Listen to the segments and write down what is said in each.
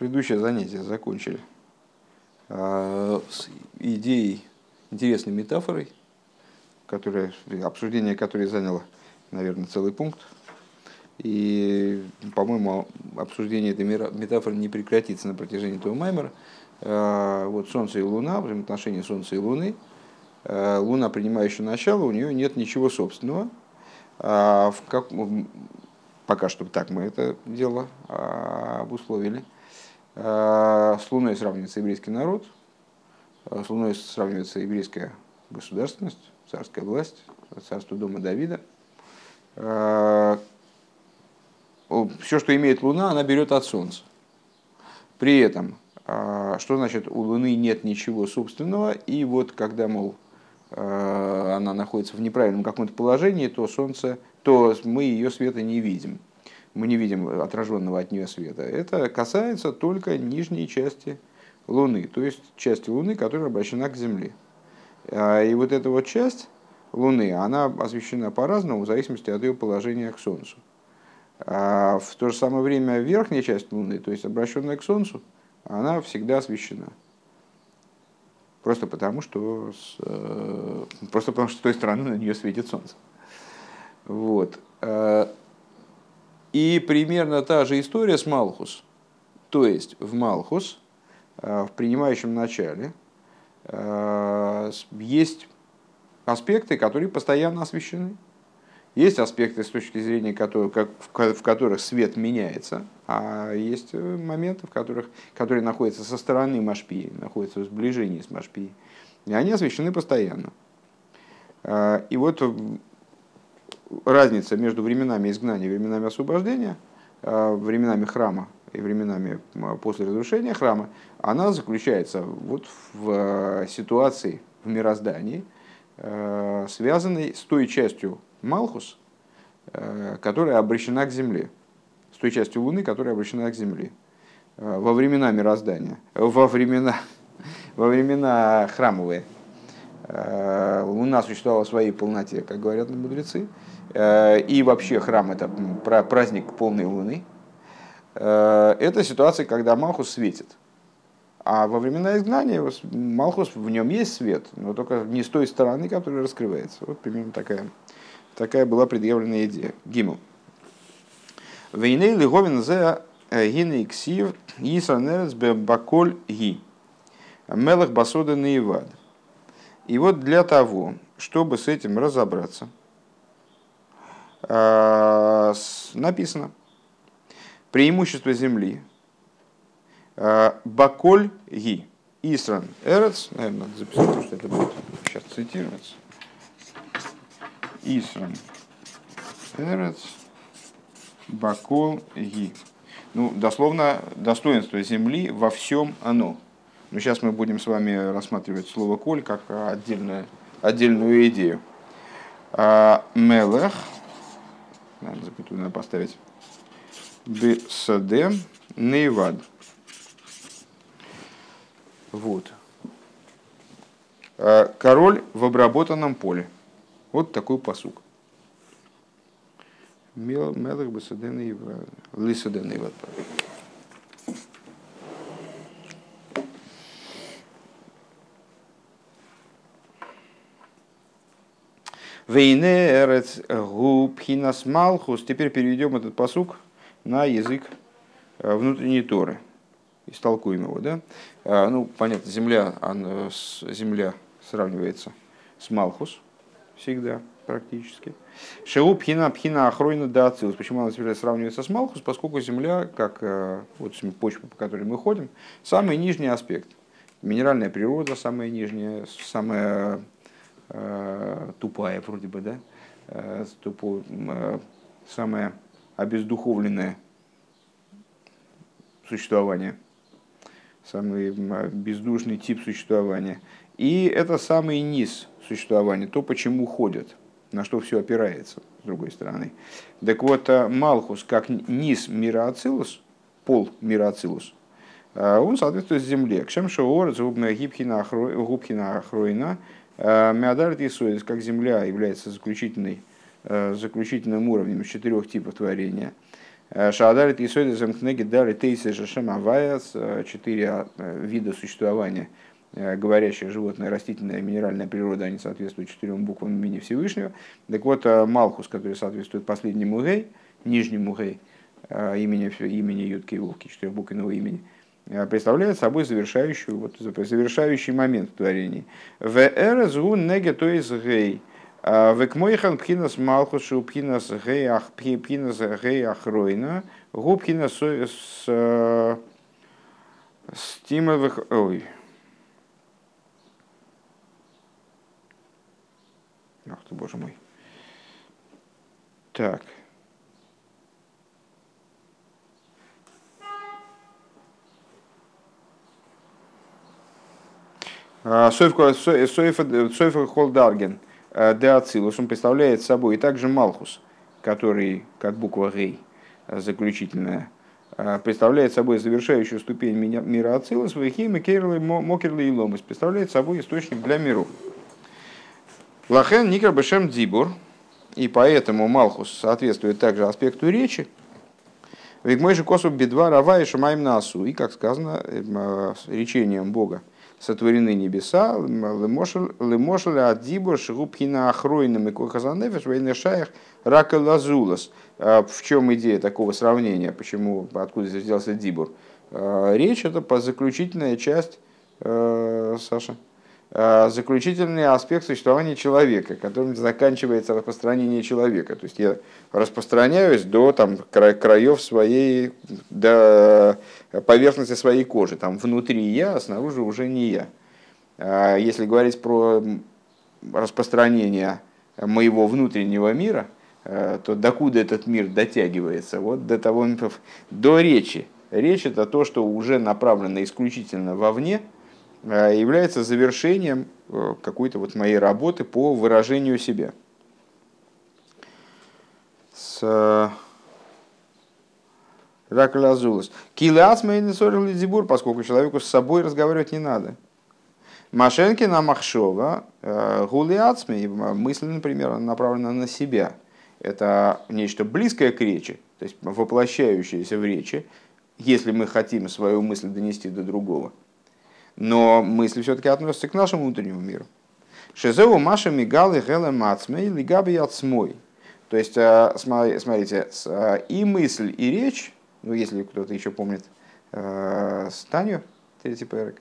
предыдущее занятие закончили а, с идеей, интересной метафорой, которая, обсуждение которой заняло, наверное, целый пункт. И, по-моему, обсуждение этой метафоры не прекратится на протяжении этого маймера. А, вот Солнце и Луна, взаимоотношения Солнца и Луны. А, Луна, принимающая начало, у нее нет ничего собственного. Как, пока что так мы это дело обусловили. Э, с Луной сравнивается еврейский народ, э, с Луной сравнивается еврейская государственность, царская власть, царство дома Давида. Э, Все, что имеет Луна, она берет от Солнца. При этом, что значит у Луны нет ничего собственного, и вот когда, мол, она находится в неправильном каком-то положении, то Солнце, то мы ее света не видим мы не видим отраженного от нее света, это касается только нижней части Луны, то есть части Луны, которая обращена к Земле. А, и вот эта вот часть Луны, она освещена по-разному в зависимости от ее положения к Солнцу. А в то же самое время верхняя часть Луны, то есть обращенная к Солнцу, она всегда освещена. Просто потому, что, э, просто потому, что с той стороны на нее светит Солнце. Вот. И примерно та же история с Малхус. То есть в Малхус, э, в принимающем начале, э, есть аспекты, которые постоянно освещены. Есть аспекты, с точки зрения которых, как, в которых свет меняется, а есть э, моменты, в которых, которые находятся со стороны Машпии, находятся в сближении с Машпией. И они освещены постоянно. И вот разница между временами изгнания и временами освобождения, э, временами храма и временами после разрушения храма, она заключается вот в э, ситуации в мироздании, э, связанной с той частью Малхус, которая обращена к Земле, с той частью Луны, которая обращена к Земле. Во времена мироздания, во времена, во времена храмовые, Луна существовала в своей полноте, как говорят мудрецы, и вообще храм это праздник полной луны, э, это ситуация, когда Малхус светит. А во времена изгнания Малхус, в нем есть свет, но только не с той стороны, которая раскрывается. Вот примерно такая, такая была предъявлена идея. Гимл. Вейней лиговин зе гины ксив исанерец баколь ги. Мелах басода наивад. И вот для того, чтобы с этим разобраться – Э, написано преимущество земли. Э, Баколь ги. Исран Эрец. Наверное, надо записать, что это будет сейчас цитироваться. Исран Эрец. Бакол ги. Ну, дословно, достоинство земли во всем оно. Но сейчас мы будем с вами рассматривать слово «коль» как отдельную, отдельную идею. Э, Мелех – Наверное, запятую надо поставить. Бесаде Нейвад. Вот. А, король в обработанном поле. Вот такой посук. Мелах Бесаде Нейвад. Лисаде Нейвад. Вейне эрец губхинас малхус. Теперь переведем этот посук на язык э, внутренней Торы. Истолкуем его, да? А, ну, понятно, земля, она, земля сравнивается с Малхус всегда практически. Шеу пхина пхина охройна да ацилус. Почему она земля сравнивается с Малхус? Поскольку земля, как э, вот почва, по которой мы ходим, самый нижний аспект. Минеральная природа самая нижняя, самая тупая вроде бы, да, э, тупо, э, самое обездуховленное существование, самый бездушный тип существования. И это самый низ существования, то, почему ходят, на что все опирается, с другой стороны. Так вот, Малхус, как низ мира Ацилус, пол мира Ацилус, он соответствует земле. Кшем шоор, губхина охройна, Э, Меодарит Исоидис, как земля, является заключительной, э, заключительным уровнем из четырех типов творения. Шаадарит и Сойда Замкнеги дали Тейсы Жашем Аваяс, четыре вида существования говорящее животное, растительная, минеральная природа, они соответствуют четырем буквам имени Всевышнего. Так вот, Малхус, который соответствует последнему Гей, нижнему Гей, имени, имени Ютки Вовки, четырехбуквенного имени, представляет собой завершающую, вот, завершающий момент в творении. В эрзу неге то есть гей. Векмойхан пхинас малхушу пхинас гей пхинас гей ахройна. Гу пхинас с стимовых... Ой, Ах ты, боже мой. Так. Сойфа Холдарген э, де Ацилус, он представляет собой и также Малхус, который, как буква Гей, заключительная, э, представляет собой завершающую ступень мира Ацилус, Вахим, Кейрли, Мокерли и Ломас, представляет собой источник для миров. Лахен Никер Бешем и поэтому Малхус соответствует также аспекту речи, ведь мой же косу бедва рава и шамаем насу. И, как сказано, э, речением Бога сотворены небеса, лемошел адибур шигубхина охройным и кохазанефеш вейнешаях рака лазулас. А в чем идея такого сравнения? Почему, откуда здесь взялся дибур? А, речь это по заключительная часть, э, Саша, заключительный аспект существования человека, которым заканчивается распространение человека. То есть я распространяюсь до там, краев своей, до поверхности своей кожи. Там внутри я, а снаружи уже не я. А если говорить про распространение моего внутреннего мира, э, то докуда этот мир дотягивается? Вот до того, до речи. Речь это то, что уже направлено исключительно вовне – Э, является завершением э, какой-то вот моей работы по выражению себя. С Раклазулас. Килас Зибур, поскольку человеку с собой разговаривать не надо. Машенки на Махшова, э, Гулиацми, мысль, например, направлена на себя. Это нечто близкое к речи, то есть воплощающееся в речи, если мы хотим свою мысль донести до другого – но мысли все-таки относятся к нашему внутреннему миру. Шезеу Маша Мигалы Геле Мацмей Лигаби Яцмой. То есть, э, смотрите, э, и мысль, и речь, ну, если кто-то еще помнит э, Станю, третий перек,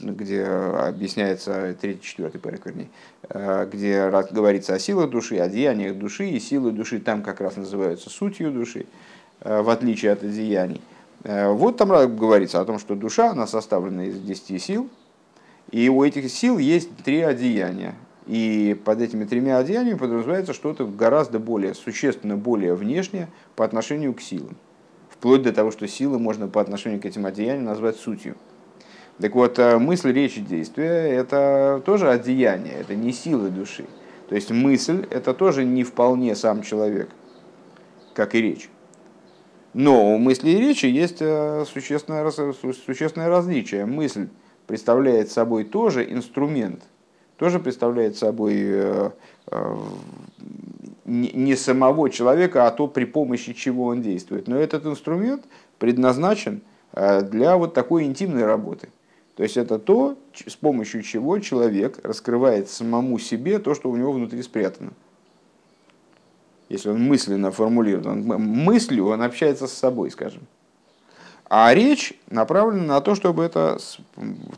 где объясняется, третий, четвертый перек, вернее, где говорится о силах души, о деяниях души, и силы души там как раз называются сутью души, в отличие от деяний. Э, вот там говорится о том, что душа, она составлена из 10 сил, и у этих сил есть три одеяния. И под этими тремя одеяниями подразумевается что-то гораздо более, существенно более внешнее по отношению к силам. Вплоть до того, что силы можно по отношению к этим одеяниям назвать сутью. Так вот, э, мысль, речь и действие – это тоже одеяние, это не силы души. То есть мысль – это тоже не вполне сам человек, как и речь. Но у мысли и речи есть э, существенное, существенное различие. Мысль представляет собой тоже инструмент, тоже представляет собой э, э, не самого человека, а то, при помощи чего он действует. Но этот инструмент предназначен для вот такой интимной работы. То есть это то, с помощью чего человек раскрывает самому себе то, что у него внутри спрятано если он мысленно формулирует, он, мыслью он общается с собой, скажем. А речь направлена на то, чтобы это,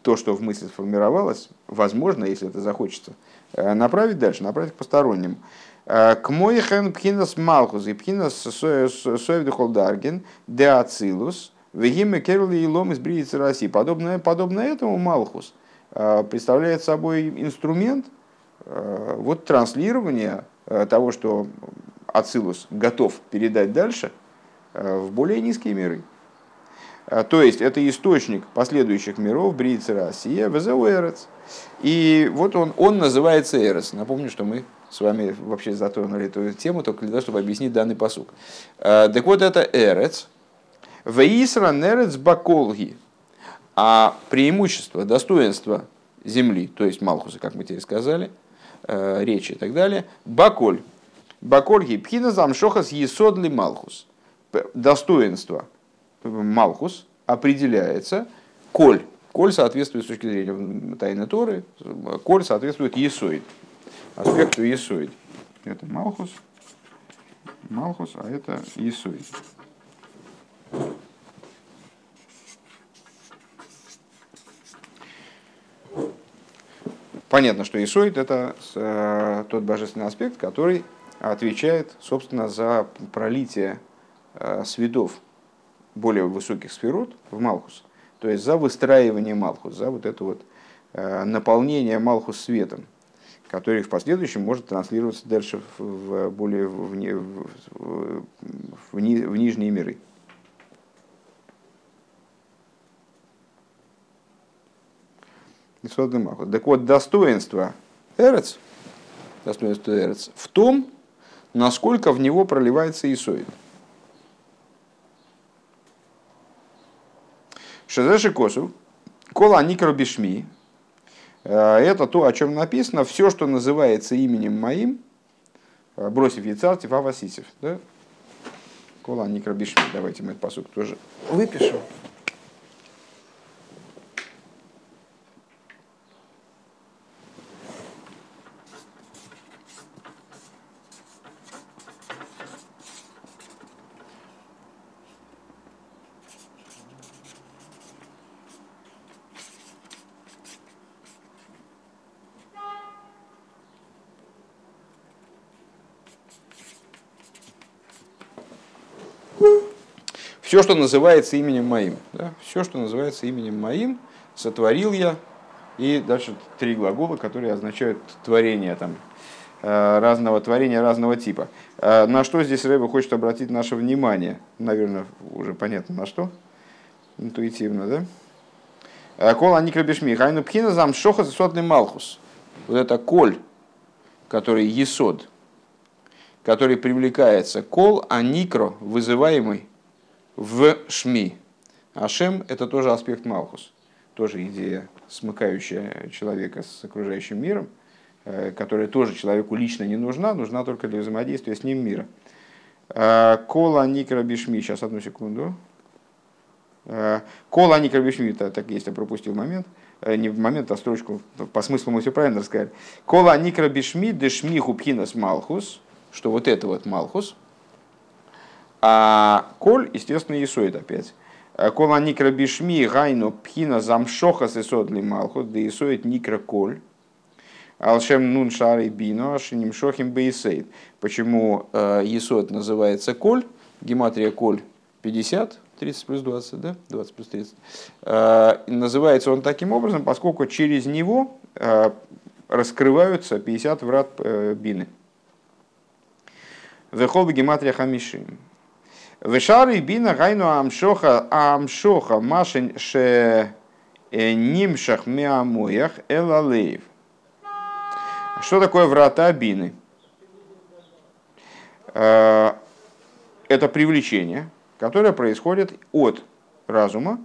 то, что в мысли сформировалось, возможно, если это захочется, э, направить дальше, направить к посторонним. Э, к моихен пхинас малхус и пхинас соевдухолдарген де ацилус вегиме керли и лом из бриицы России. Подобно, подобно этому малхус э, представляет собой инструмент вот транслирования того, что Ацилус готов передать дальше э, в более низкие миры. Э, то есть это источник последующих миров, Бриица Россия, ВЗО Эрец. И вот он, он называется Эрец. Напомню, что мы с вами вообще затронули эту тему только для того, чтобы объяснить данный посук. Э, так вот, это Эрец. Ваисра Нерец Баколги. А преимущество, достоинство земли, то есть Малхуса, как мы теперь сказали, речи и так далее, Баколь, Бакольги пхина замшохас есодли малхус. достоинство Малхус определяется коль. Коль соответствует с точки зрения тайны Торы, коль соответствует Есоид, аспекту Есоид. Это Малхус, Малхус, а это Есоид. Понятно, что Исоид – это э, тот божественный аспект, который отвечает, собственно, за пролитие э, светов более высоких сферот в Малхус, то есть за выстраивание Малхус, за вот это вот э, наполнение Малхус светом, который в последующем может транслироваться дальше в более в, в, в, в, в нижние миры. Так вот, достоинство Эрец, достоинство Эрец в том, насколько в него проливается Исоид. Шезеши косу, кола никробишми, э, это то, о чем написано, все, что называется именем моим, э, бросив яйцар, тифа васисев. Да? Кола никробишми. Давайте мы этот посуд тоже выпишем. Все, что называется именем моим. Да? Все, что называется именем моим, сотворил я. И дальше три глагола, которые означают творение там, э, разного творения разного типа. Э, на что здесь Рэба хочет обратить наше внимание? Наверное, уже понятно на что. Интуитивно, да? Э, кол аникра бешми. Хайну пхина зам шоха сотный малхус. Вот это коль, который есод, который привлекается. Кол аникро, вызываемый в Шми. Ашем – это тоже аспект Малхус, тоже идея, смыкающая человека с окружающим миром, э, которая тоже человеку лично не нужна, нужна только для взаимодействия с ним мира. Э, Кола Никра Бишми, сейчас одну секунду. Э, Кола Никра Бишми, так есть, я пропустил момент. Не момент, а строчку, по смыслу мы все правильно рассказали. Кола Никра Бишми, Дешми Хупхинас Малхус, что вот это вот Малхус – а коль, естественно, Исоид опять. «А кола никра бишми гайну пхина замшоха сесот ли малхут, да Исоид никра коль. Алшем нун шары бино, ашиним шохим бейсейд. Почему Исоид называется коль? Гематрия коль 50, 30 плюс 20, да? 20 плюс 30. Называется он таким образом, поскольку через него раскрываются 50 врат э, бины. Вехол гематрия хамишим. Вешары бина гайну амшоха амшоха машин ше э, нимшах миамоях элалеев. Что такое врата бины? Э, это привлечение, которое происходит от разума,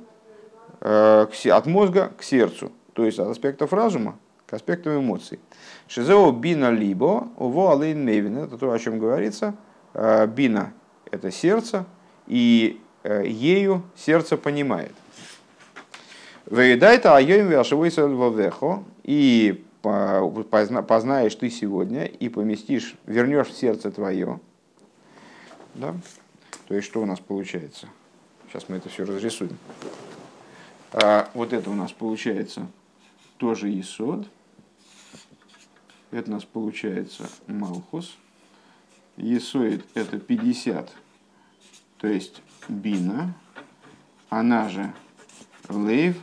э, от мозга к сердцу, то есть от аспектов разума к аспектам эмоций. Шизео бина либо, уво алейн мевин, это то, о чем говорится. Бина это сердце, и э, ею сердце понимает. Вейдайта айоим вяшевой вовехо, и познаешь ты сегодня, и поместишь, вернешь в сердце твое. Да? То есть что у нас получается? Сейчас мы это все разрисуем. А, вот это у нас получается тоже Исод. Это у нас получается Малхус. Есоид это 50 то есть бина, она же лейв,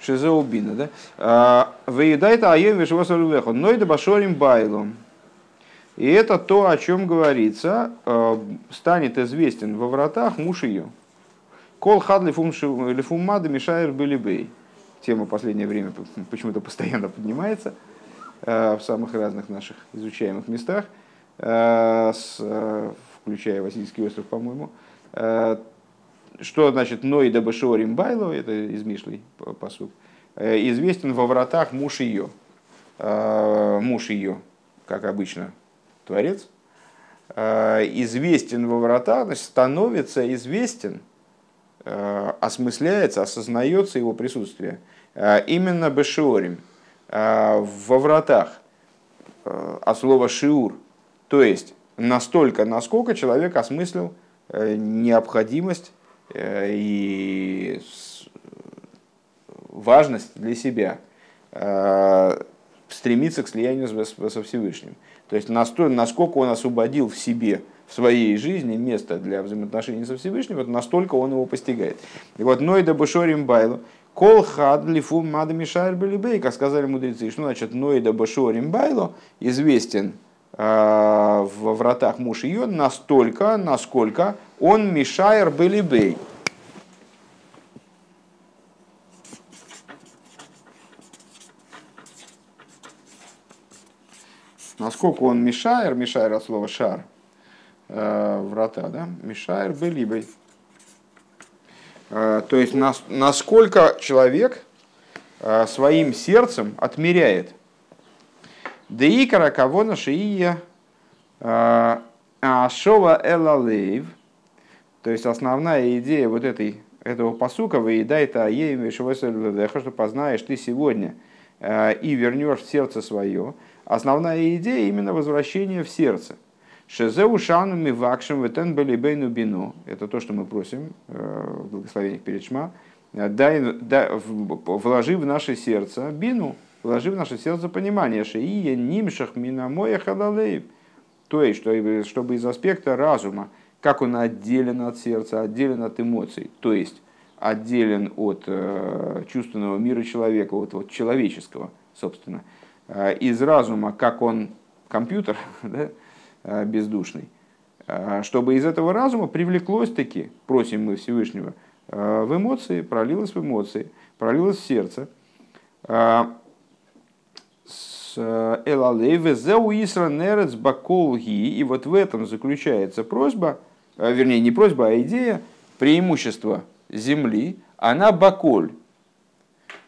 Шизеубина, да? А, Выедает айом вишвосор лехо. Нойда башорим байлом. И это то, о чем говорится, а, станет известен во вратах муж ее. Кол хад лифуммада мешаер были бей. Тема в последнее время почему-то постоянно поднимается э, в самых разных наших изучаемых местах, э, э, включая Васильский остров, по-моему. что значит Ной да Башорим Байло, это из Мишлей посуд, известен во вратах муж ее. Муж ее, как обычно, Творец, известен во вратах, значит, становится известен, осмысляется, осознается его присутствие. Именно Бешиорим, во вратах, от слова шиур, то есть настолько, насколько человек осмыслил э, необходимость э, и важность для себя э, стремиться к слиянию со Всевышним. То есть настолько, насколько он освободил в себе, в своей жизни место для взаимоотношений со Всевышним, вот настолько он его постигает. И вот Нойда Башорим Байлу, Кол хад лифу мада мишайр белибей, как сказали мудрецы, что значит Нойда Башорим Байлу известен Э, во вратах муж ее настолько, насколько он мешайр белибей. Насколько он мешайр, мешайр от слова шар, э, врата, да, мешайр белибей. Э, то есть насколько человек своим сердцем отмеряет Деикара кого на шия а, Ашова Элалейв, то есть основная идея вот этой, этого посука, выедай это аеем что познаешь ты сегодня а, и вернешь в сердце свое. Основная идея именно возвращение в сердце. Шезеу шану ми вакшем ветен белибейну бину. Это то, что мы просим э, в благословениях перед Шма. Дай, дай, вложи в наше сердце бину, вложи в наше сердце понимание, и нимшах минамоя хадалеев. То есть, что, чтобы из аспекта разума, как он отделен от сердца, отделен от эмоций, то есть отделен от э, чувственного мира человека, от, от человеческого, собственно, э, из разума, как он компьютер да, э, бездушный, э, чтобы из этого разума привлеклось таки, просим мы Всевышнего, э, в эмоции, пролилось в эмоции, пролилось в сердце, э. И вот в этом заключается просьба, э, вернее, не просьба, а идея преимущества земли, она Баколь.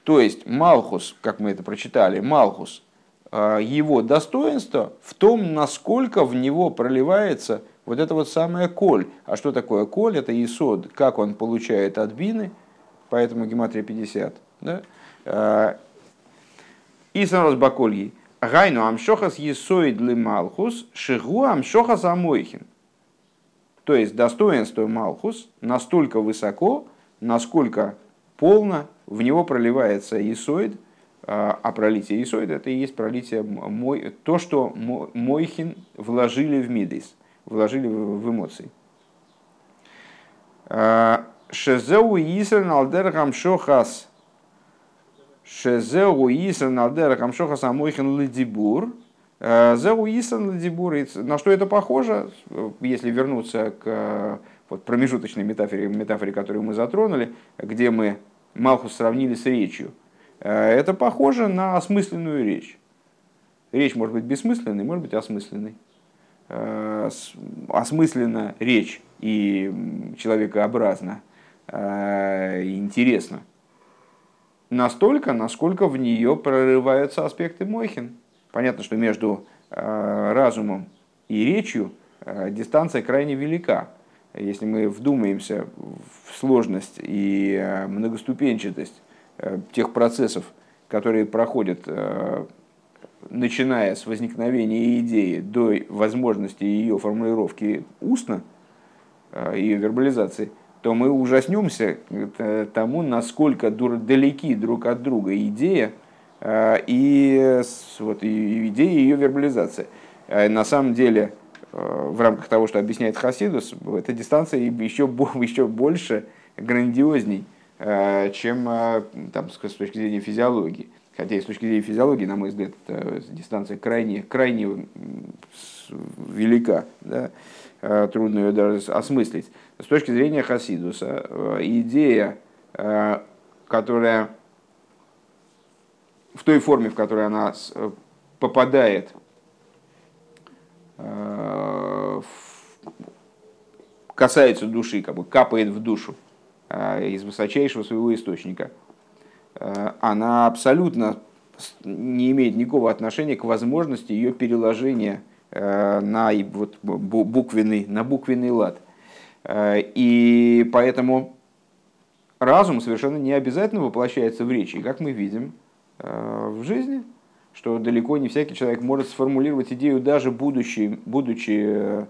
То есть Малхус, как мы это прочитали, Малхус, э, его достоинство в том, насколько в него проливается вот это вот самое коль. А что такое коль? Это исод, как он получает от бины, поэтому гематрия 50. Да? Э, и снова бакольги. Гайну амшохас есоид ли малхус, шигу амшохас амойхин. То есть достоинство Малхус настолько высоко, насколько полно в него проливается Исоид, а, а пролитие Исоид это и есть пролитие мой, то, что Мойхин вложили в Мидейс, вложили в эмоции. А, Шезеу Исрен Алдер Гамшохас Шезеу Исан Алдера Камшоха Самойхен Ледибур. Э, Зеу Исан Ледибур. На что это похоже, если вернуться к вот, промежуточной метафоре, метафоре, которую мы затронули, где мы Малхус сравнили с речью. Э, это похоже на осмысленную речь. Речь может быть бессмысленной, может быть осмысленной. Э, осмысленно речь и человекообразно, интересно – настолько, насколько в нее прорываются аспекты Мойхин. Понятно, что между э, разумом и речью э, дистанция крайне велика. Если мы вдумаемся в сложность и э, многоступенчатость тех процессов, которые проходят, начиная с возникновения идеи до возможности ее формулировки устно, ее вербализации – то мы ужаснемся э, тому, насколько далеки друг от друга идея э, и, вот, идея ее вербализация. Э, на самом деле, в рамках того, что объясняет Хасидус, эта дистанция еще, еще больше, грандиозней, чем там, с точки зрения физиологии. Хотя и с точки зрения физиологии, на мой взгляд, эта дистанция крайне, крайне велика. Да? Э, трудно ее даже осмыслить. С точки зрения Хасидуса, э, идея, э, которая в той форме, в которой она попадает касается души, как бы капает в душу, из высочайшего своего источника, она абсолютно не имеет никакого отношения к возможности ее переложения на вот буквенный, на буквенный лад. И поэтому разум совершенно не обязательно воплощается в речи. Как мы видим в жизни, что далеко не всякий человек может сформулировать идею, даже будучи, будучи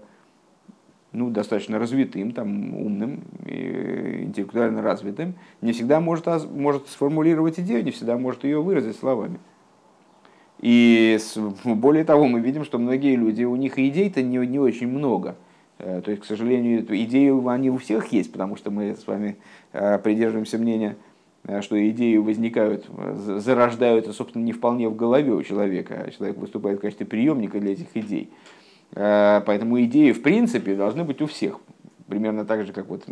ну, достаточно развитым, там, умным, интеллектуально развитым, не всегда может, может сформулировать идею, не всегда может ее выразить словами. И более того, мы видим, что многие люди, у них идей-то не, не очень много. Э, то есть, к сожалению, идеи они у всех есть, потому что мы с вами э, придерживаемся мнения, э, что идеи возникают, зарождаются, собственно, не вполне в голове у человека, а человек выступает в качестве приемника для этих идей. Э, поэтому идеи, в принципе, должны быть у всех. Примерно так же, как вот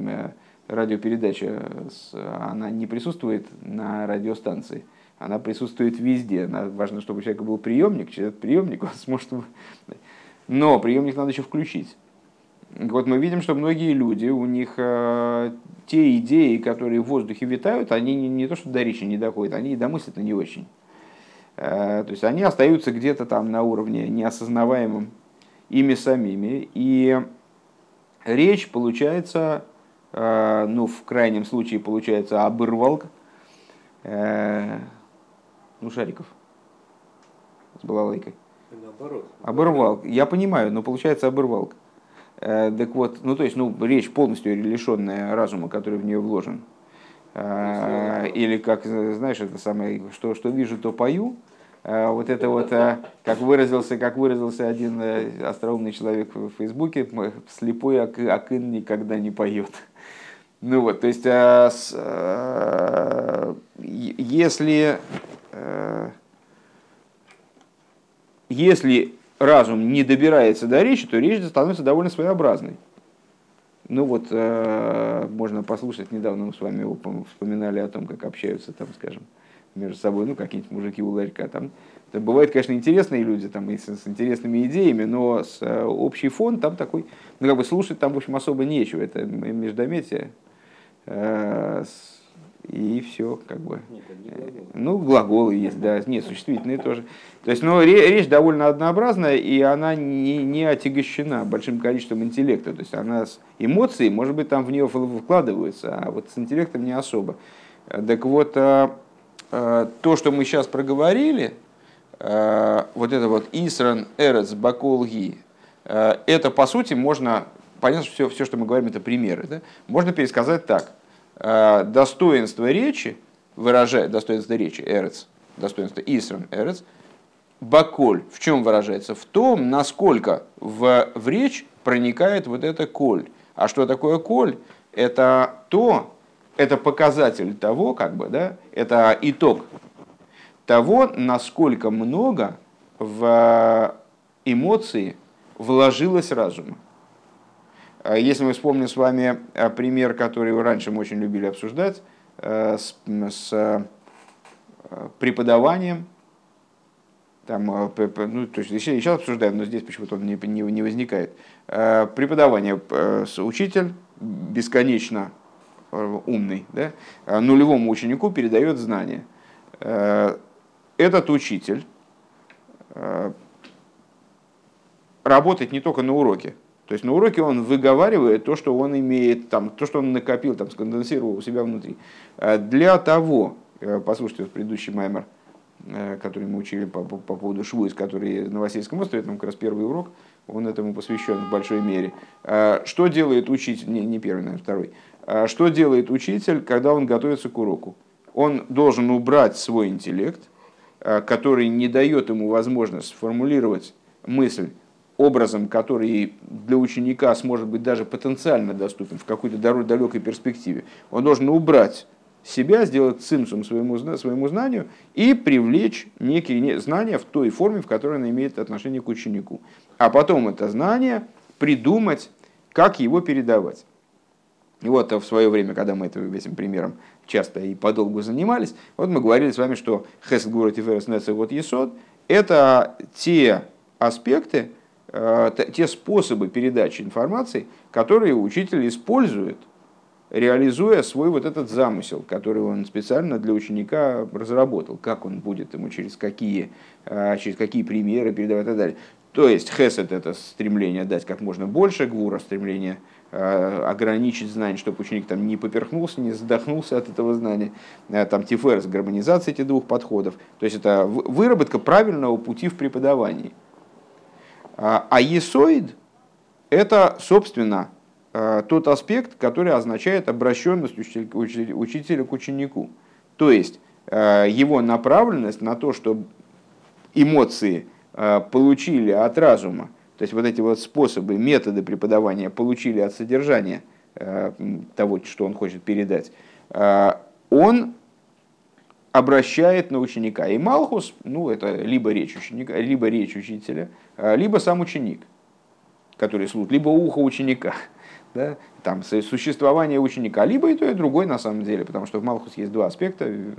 радиопередача, она не присутствует на радиостанции, она присутствует везде. Важно, чтобы у человека был приемник, через этот приемник он сможет... Но приемник надо еще включить. Вот мы видим, что многие люди, у них э, те идеи, которые в воздухе витают, они не, не то, что до речи не доходят, они и домыслят не очень. Э, то есть они остаются где-то там на уровне неосознаваемом ими самими. И речь получается, э, ну, в крайнем случае получается обырвалка, э, ну, шариков с балалайкой. Наоборот. Оборвал. Я понимаю, но получается оборвалка. Э, так вот, ну то есть, ну, речь полностью лишенная разума, который в нее вложен. Или как, знаешь, это самое, что, что вижу, то пою. Э, вот это вот, э, как выразился, как выразился один э, остроумный человек в Фейсбуке, слепой акын никогда не поет. Ну вот, то есть, если, если разум не добирается до речи, то речь становится довольно своеобразной. Ну вот, можно послушать, недавно мы с вами вспоминали о том, как общаются там, скажем, между собой, ну, какие-нибудь мужики у ларька там. Это бывают, конечно, интересные люди там, и с, с интересными идеями, но с, э, общий фон там такой, ну, как бы слушать там, в общем, особо нечего. Это междометие. Э, с, и все, как бы. Нет, глаголы. Ну, глаголы есть, да, нет, существительные тоже. То есть, ну, речь довольно однообразная, и она не, не отягощена большим количеством интеллекта. То есть, она с эмоцией, может быть, там в нее вкладываются, а вот с интеллектом не особо. Так вот, а, Э, то, что мы сейчас проговорили, э, вот это вот Исран, Эрец, Баколги, э, это по сути можно, понятно, что все, все, что мы говорим, это примеры, да? можно пересказать так. Достоинство речи, выражает достоинство речи, Эрец, достоинство Исран, Эрец, Баколь в чем выражается? В том, насколько в, в речь проникает вот это коль. А что такое коль? Это то, это показатель того, как бы, да, это итог того, насколько много в эмоции вложилось разума. А если мы вспомним с вами а, пример, который раньше мы очень любили обсуждать, э, с, с э, преподаванием, там, э, ну, то есть сейчас обсуждаем, но здесь почему-то он не, не, не возникает. Преподавание, учитель бесконечно Э, умный, да, а нулевому ученику передает знания. Э, этот учитель э, работает не только на уроке. То есть на уроке он выговаривает то, что он имеет, там, то, что он накопил, там, сконденсировал у себя внутри. Для того, послушайте вот предыдущий маймер, который мы учили по, по, по поводу Швуис, который на Васильском острове, там как раз первый урок, он этому посвящен в большой мере. Что делает учитель, не, не первый, наверное, второй, что делает учитель, когда он готовится к уроку? Он должен убрать свой интеллект, а, который не дает ему возможность сформулировать мысль образом, который для ученика сможет быть даже потенциально доступен в какой-то далекой перспективе. Он должен убрать себя, сделать цимсум своему, своему знанию и привлечь некие знания в той форме, в которой он имеет отношение к ученику. А потом это знание придумать, как его передавать. Вот в свое время, когда мы этим примером часто и подолгу занимались, вот мы говорили с вами, что Хесед Гурат и Ферес вот Есод – это те аспекты, э, те способы передачи информации, которые учитель использует реализуя свой вот этот замысел, который он специально для ученика разработал, как он будет ему через какие, а, через какие примеры передавать и так далее. То есть хесед – это стремление дать как можно больше, гвура – стремление а, ограничить знание, чтобы ученик там не поперхнулся, не задохнулся от этого знания. А, там тиферс – гармонизация этих двух подходов. То есть это выработка правильного пути в преподавании. А есоид – это, собственно, Э, тот аспект, который означает обращенность учителя к ученику. То есть э, его направленность на то, что эмоции э, получили от разума, то есть вот эти вот способы, методы преподавания получили от содержания того, что он хочет передать, он обращает на ученика. И Малхус, ну это либо речь ученика, либо речь учителя, либо сам ученик, который слушает, либо ухо ученика да, там, существование ученика, либо и то, и другой на самом деле, потому что в Малхус есть два аспекта, э,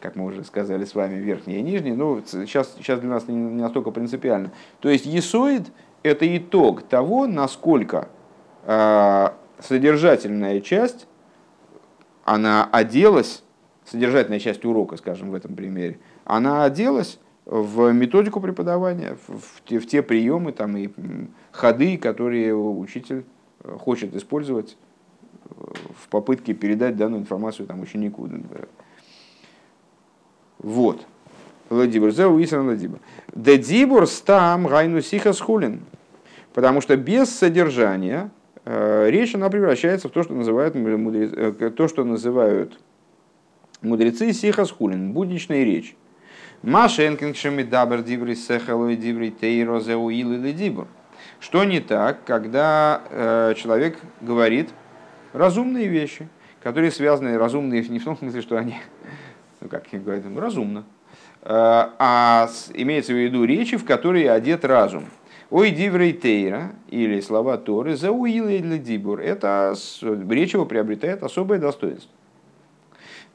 как мы уже сказали с вами, верхний и нижний, но сейчас, сейчас для нас не настолько принципиально. То есть есоид – это итог того, насколько э, содержательная часть, она оделась, содержательная часть урока, скажем, в этом примере, она оделась в методику преподавания, в, те, в те приемы там, и ходы, которые учитель хочет использовать э, в попытке передать данную информацию там, ученику. Вот. Ладибур. Зеу Исан Ладибур. Дедибур стам гайну сихас хулин. Потому что без содержания э, речь она превращается в то, что называют, мудрецы, э, то, что называют мудрецы сихас хулин, будничная речь. Машенкин шемидабер дибри сехалой дибри тейро зеу или дибур. Что не так, когда э, человек говорит разумные вещи, которые связаны, разумные не в том смысле, что они, ну как говорят, разумно, а с, имеется в виду речи, в которые одет разум. Ой, диврей тейра, или слова Торы, за уилы для дибур, это речь его приобретает особое достоинство.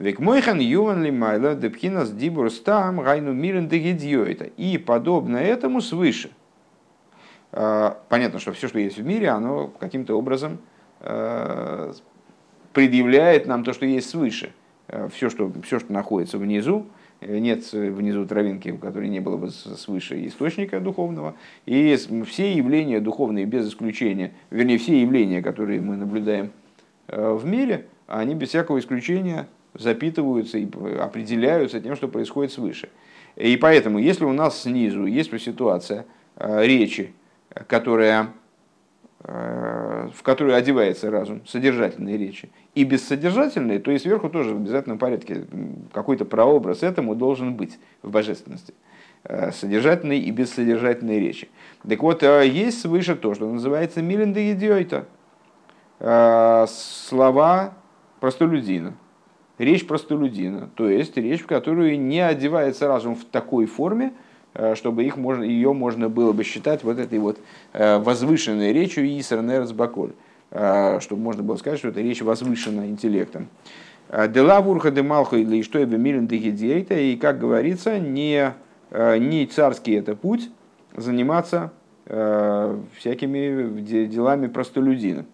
Век мойхан юван ли майла депхинас дибур стам гайну мирен дегидьёйта. И подобно этому свыше. А, понятно, что все, что есть в мире, оно каким-то образом а, предъявляет нам то, что есть свыше. А, все, что, все, что находится внизу, э, нет внизу травинки, у которой не было бы свыше источника духовного. И все явления духовные, без исключения, вернее, все явления, которые мы наблюдаем в мире, они без всякого исключения запитываются и определяются тем, что происходит свыше. И поэтому, если у нас снизу есть ситуация речи, которая, э, в которую одевается разум, содержательные речи, и бессодержательные, то и сверху тоже в обязательном порядке какой-то прообраз этому должен быть в божественности. Э, содержательные и бессодержательные речи. Так вот, э, есть свыше то, что называется миленда идиойта. Слова простолюдина, речь простолюдина, то есть речь, в которую не одевается разум в такой форме, Э, чтобы их можно, ее можно было бы считать вот этой вот э, возвышенной речью Исернерс Баколь, э, чтобы можно было сказать, что это речь возвышена интеллектом. Дела вурха де малха или что я милен дегидейта, и, как говорится, не, не царский это путь заниматься всякими делами простолюдина.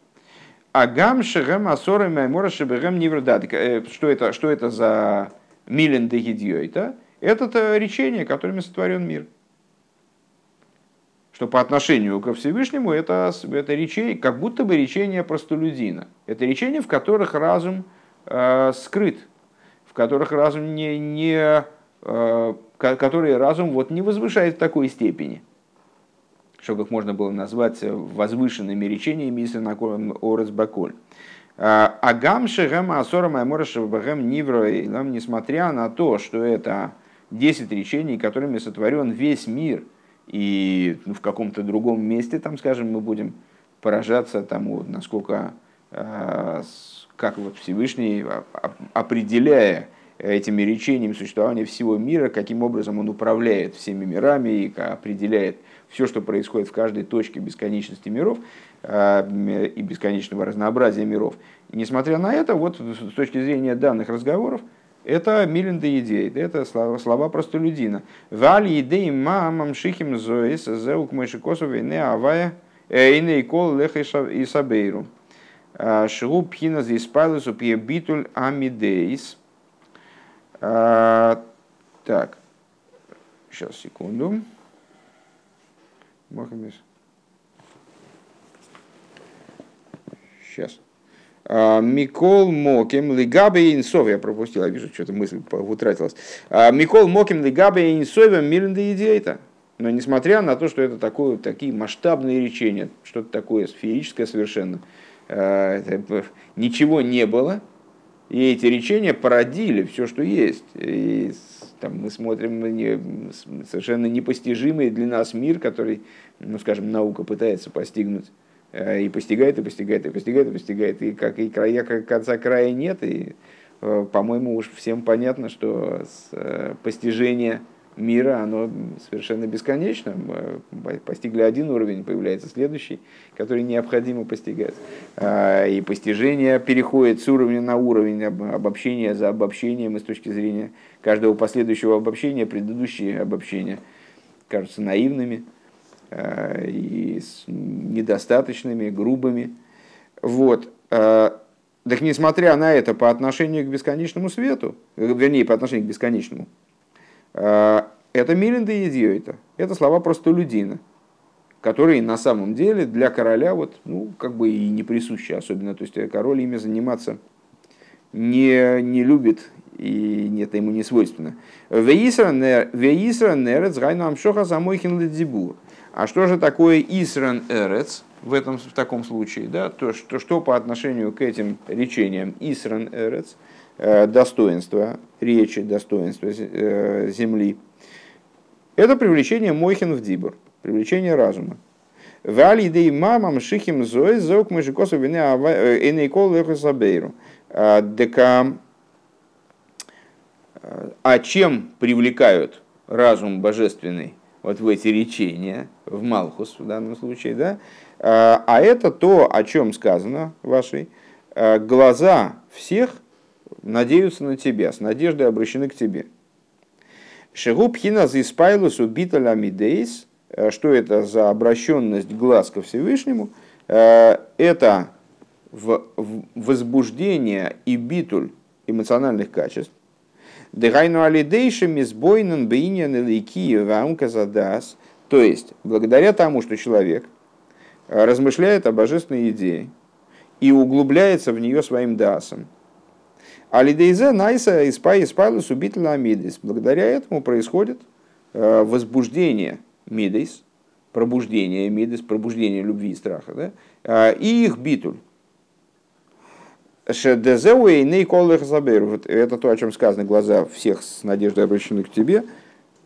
Агам шегем асорем аймора шебегем неврдат. Что это, что это за милен дегидейта? Это речение, которыми сотворен мир. Что по отношению ко Всевышнему это, это речение, как будто бы речение простолюдина. Это речение, в которых разум э, скрыт, в которых разум не, не э, которые разум вот не возвышает в такой степени, что как можно было назвать возвышенными речениями, если на Орес Баколь. Агам Шехем Асора Маймора Шевбахем Нивро, несмотря на то, что это 10 речений, которыми сотворен весь мир. И ну, в каком-то другом месте, там, скажем, мы будем поражаться тому, насколько, э, как вот Всевышний, определяя этими речениями существования всего мира, каким образом он управляет всеми мирами и определяет все, что происходит в каждой точке бесконечности миров и бесконечного разнообразия миров. Несмотря на это, вот с точки зрения данных разговоров, это милинда идеи, это слова, слова простолюдина. Вали идеи мамам шихим зоис зеук мышикосов не авая эйней кол леха и сабейру. Шигу пхина за испайлус битуль амидейс. Так, сейчас, секунду. Сейчас. А, Микол Моким Лигабе Инсов, я пропустил, я вижу, что-то мысль утратилась. А, Микол Моким Лигабе Инсове Мирнда идея Но несмотря на то, что это такое, такие масштабные речения, что-то такое сферическое совершенно, а, ничего не было, и эти речения породили все, что есть. И там мы смотрим не, совершенно непостижимый для нас мир, который, ну, скажем, наука пытается постигнуть и постигает, и постигает, и постигает, и постигает, и как и края, как конца края нет, и, э, по-моему, уж всем понятно, что э, постижение мира, оно совершенно бесконечно. Постигли один уровень, появляется следующий, который необходимо постигать. И постижение переходит с уровня на уровень, обобщения за обобщением, и с точки зрения каждого последующего обобщения предыдущие обобщения кажутся наивными. Э, и с недостаточными, грубыми. Вот. Э, так несмотря на это, по отношению к бесконечному свету, э, вернее, по отношению к бесконечному, это Миринда и Идиоита. Это слова простолюдина, которые на самом деле для короля вот, ну, как бы и не присущи особенно. То есть король ими заниматься не, не любит и нет, ему не свойственно. Веисра нерец гайну амшоха самойхин ледзибур. А что же такое Исран Эрец в, этом, в таком случае? Да? То, что, что по отношению к этим речениям Исран Эрец, э, достоинство речи, достоинство э, земли, это привлечение Мойхин в Дибур, привлечение разума. Валидей мамам шихим зои зок мышикосу вине э, энейкол лехасабейру. Дека а чем привлекают разум божественный вот в эти речения, в Малхус в данном случае, да, а, а это то, о чем сказано вашей, а, глаза всех надеются на тебя, с надеждой обращены к тебе. Шегубхина за испайлус убиталя мидейс, а, что это за обращенность глаз ко Всевышнему, это возбуждение и битуль эмоциональных качеств, Дегайну алидейшим избойнен бейнен илики вамка задас. То есть, благодаря тому, что человек размышляет о божественной идее и углубляется в нее своим дасом. Алидейзе найса испай испайлус убитель амидис. Благодаря этому происходит э, возбуждение мидейс, пробуждение мидейс, пробуждение любви и страха, да? Э, и их битуль. Шедезеуэй нейколых заберу. Вот это то, о чем сказано, глаза всех с надеждой обращены к тебе.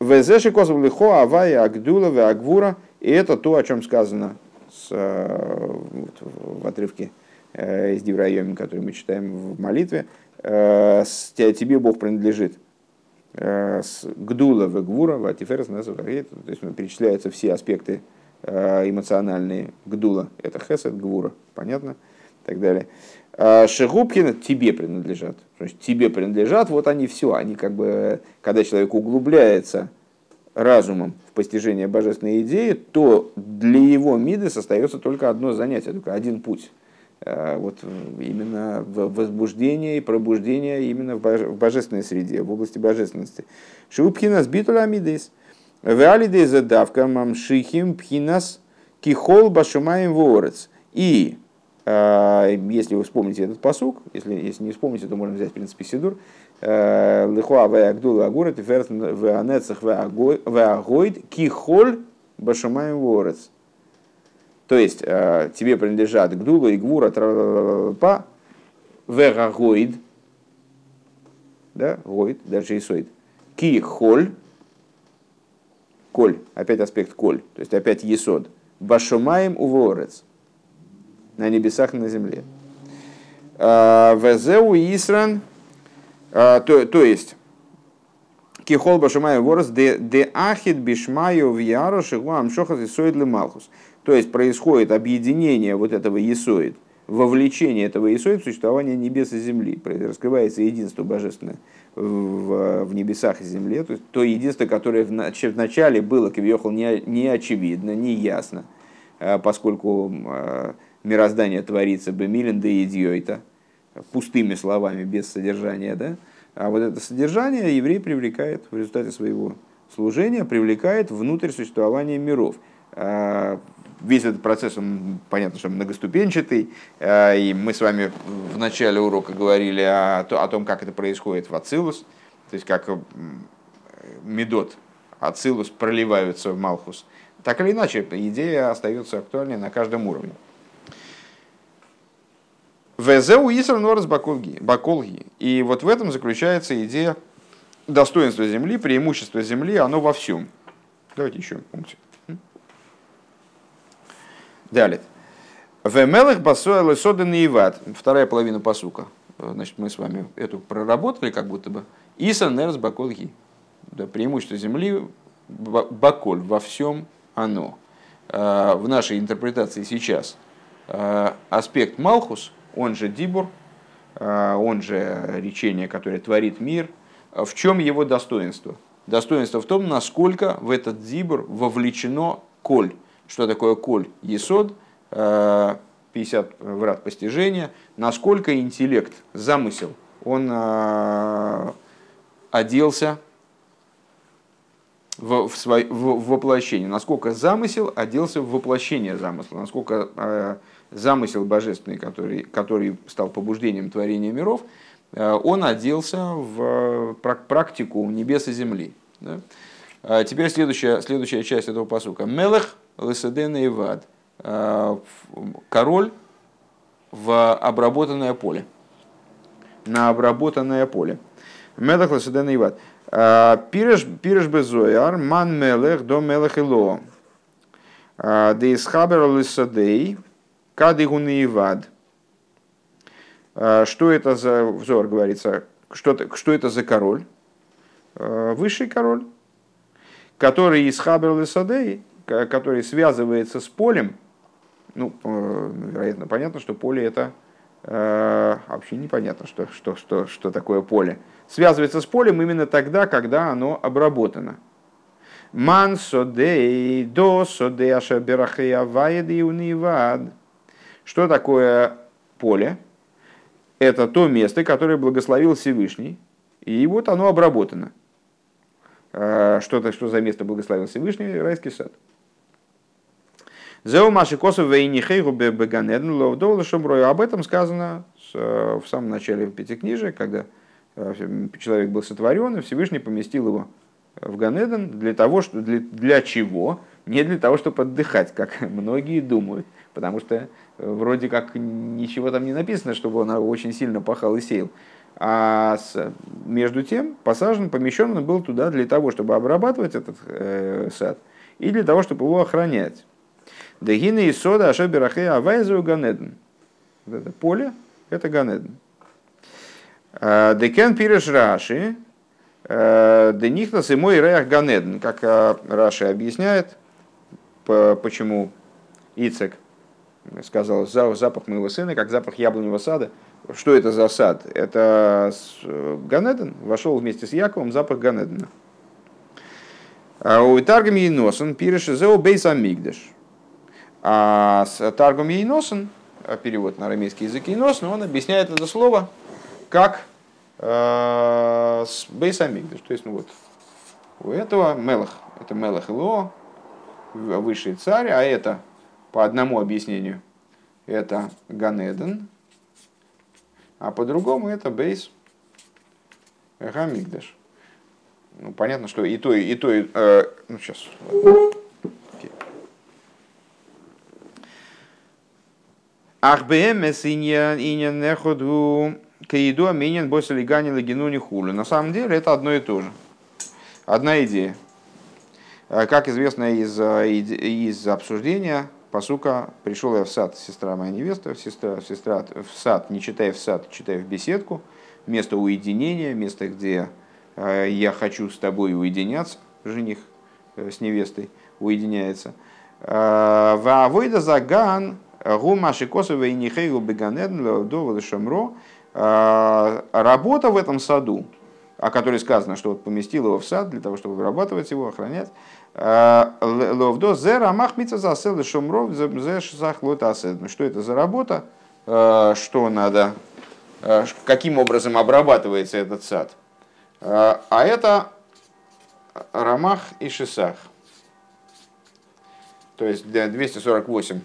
Везеши козов лихо, авая, агдула, агвура. И это то, о чем сказано с, э, вот, в отрывке э, из Диврайоми, который мы читаем в молитве. Э, тебе Бог принадлежит. С гдула в гвура, в атиферс, то есть перечисляются все аспекты эмоциональные гдула. Это хесед, гвура, понятно? И так далее. А, Шегубкина тебе принадлежат. Значит, тебе принадлежат, вот они все. Они как бы, когда человек углубляется разумом в постижение божественной идеи, то для его миды остается только одно занятие, только один путь. А, вот именно в возбуждение и пробуждение именно в божественной среде, в области божественности. Шубхинас битуля мидейс. Веалидей задавка мамшихим пхинас кихол башумаем ворец. И если вы вспомните этот посук, если, если не вспомните, то можно взять, в принципе, Сидур. А, Лихуа веагдул агура тиферт веанецах веагоид кихоль башамаем ворец. То есть, а, тебе принадлежат гдула и гвура па вегагоид, да, гоид, даже и соид, кихоль, коль, опять аспект коль, то есть опять есод, башумаем уворец на небесах и на земле. А, Везеу Исран, а, то, то есть, Кихол Башумай Ворос, де Ахид Бишмаю в Яру Шигуам Шохас Исоид Малхус. То есть происходит объединение вот этого Исоид, вовлечение этого Исоид в существование небес и земли. Раскрывается единство божественное в, в небесах и земле. То есть то единство, которое в, начале было, Кивьехал, не, не очевидно, не ясно, а, поскольку мироздание творится бемилен де идиойта, пустыми словами, без содержания, да? А вот это содержание еврей привлекает в результате своего служения, привлекает внутрь существования миров. А, весь этот процесс, он, понятно, что многоступенчатый, а, и мы с вами в начале урока говорили о, о том, как это происходит в Ацилус, то есть как Медот, Ацилус проливаются в Малхус. Так или иначе, идея остается актуальной на каждом уровне. Везеу Иср Норс Баколги. И вот в этом заключается идея достоинства земли, преимущества земли, оно во всем. Давайте еще пункт. Далее. В Мелых Басуэл Соден и Иват. Вторая половина посука. Значит, мы с вами эту проработали как будто бы. Иса Нерс Баколги. Да, преимущество земли Баколь во всем оно. А, в нашей интерпретации сейчас а, аспект Малхус – он же Дибур, а, он же речение, которое творит мир. В чем его достоинство? Достоинство в том, насколько в этот Дибур вовлечено коль. Что такое коль? Есод, 50 а, врат постижения. Насколько интеллект, замысел, он а, оделся в, в, свой, в, в воплощение. Насколько замысел оделся в воплощение замысла. Насколько замысел божественный, который, который стал побуждением творения миров, э, он оделся в практику небес и земли. Да? А теперь следующая, следующая часть этого посука. Мелех леседен и вад. Э, король в обработанное поле. На обработанное поле. Мелех леседен и вад. Э, пиреш безояр, ман мелех до мелех ило. Дейсхабер лесадей, Кадыгун и Ивад. А, что это за взор, говорится, что, что это за король? А, высший король, который из Хабер Лесадей, который связывается с полем, ну, э, вероятно, понятно, что поле это э, вообще непонятно, что, что, что, что такое поле. Связывается с полем именно тогда, когда оно обработано. Ман содей, до содей ашаберахея ваеди унивад. Что такое поле? Это то место, которое благословил Всевышний, и вот оно обработано. А, что, что за место благословил Всевышний? Райский сад. Зеу маши косов вейнихейгу беганедн ловдола шумрою. Об этом сказано в самом начале Пятикнижия, когда э, человек был сотворен, и Всевышний поместил его в Ганеден для того, что, для, для чего? Не для того, чтобы отдыхать, как многие думают, потому что вроде как ничего там не написано, чтобы он очень сильно пахал и сеял. А с, между тем посажен, помещен он был туда для того, чтобы обрабатывать этот э, сад и для того, чтобы его охранять. Дегины и сода ашоберахе авайзу ганеден. Это поле, это ганеден. А, Декен пиреш раши, э, денихнас и мой реах ганеден. Как э, Раши объясняет, почему Ицек сказал, запах моего сына, как запах яблоневого сада. Что это за сад? Это Ганеден. Вошел вместе с Яковом запах Ганедена. А у Таргом Ейносен пишет Зео Бейс Амигдеш. А с Таргом Ейносен, а перевод на арамейский язык Ейносен, он объясняет это слово как э, Бейс Амигдеш. То есть, ну вот, у этого Мелах, это Мелах Ило, высший царь, а это по одному объяснению это Ганеден, а по-другому это Бейс Гамигдаш. Ну, понятно, что и то, и то, и, э, ну, сейчас. Ах БМС иньян неходу каиду аминен бойся лигани лагину хулю. На самом деле это одно и то же. Одна идея. Э, как известно из, э, из обсуждения, посука «Пришел я в сад, сестра моя невеста, сестра, сестра в сад, не читая в сад, читая в беседку, место уединения, место, где э, я хочу с тобой уединяться, жених э, с невестой уединяется. Э, Ваавойда заган гума шикосова и нихейгу беганедн до шамро. Работа в этом саду, о которой сказано, что вот поместил его в сад для того, чтобы вырабатывать его, охранять. Э, Ловдо зе рамах засел шумров зе шахлот асед. Что это за работа? Э, что надо? Э, каким образом обрабатывается этот сад? А это рамах и шисах. То есть 248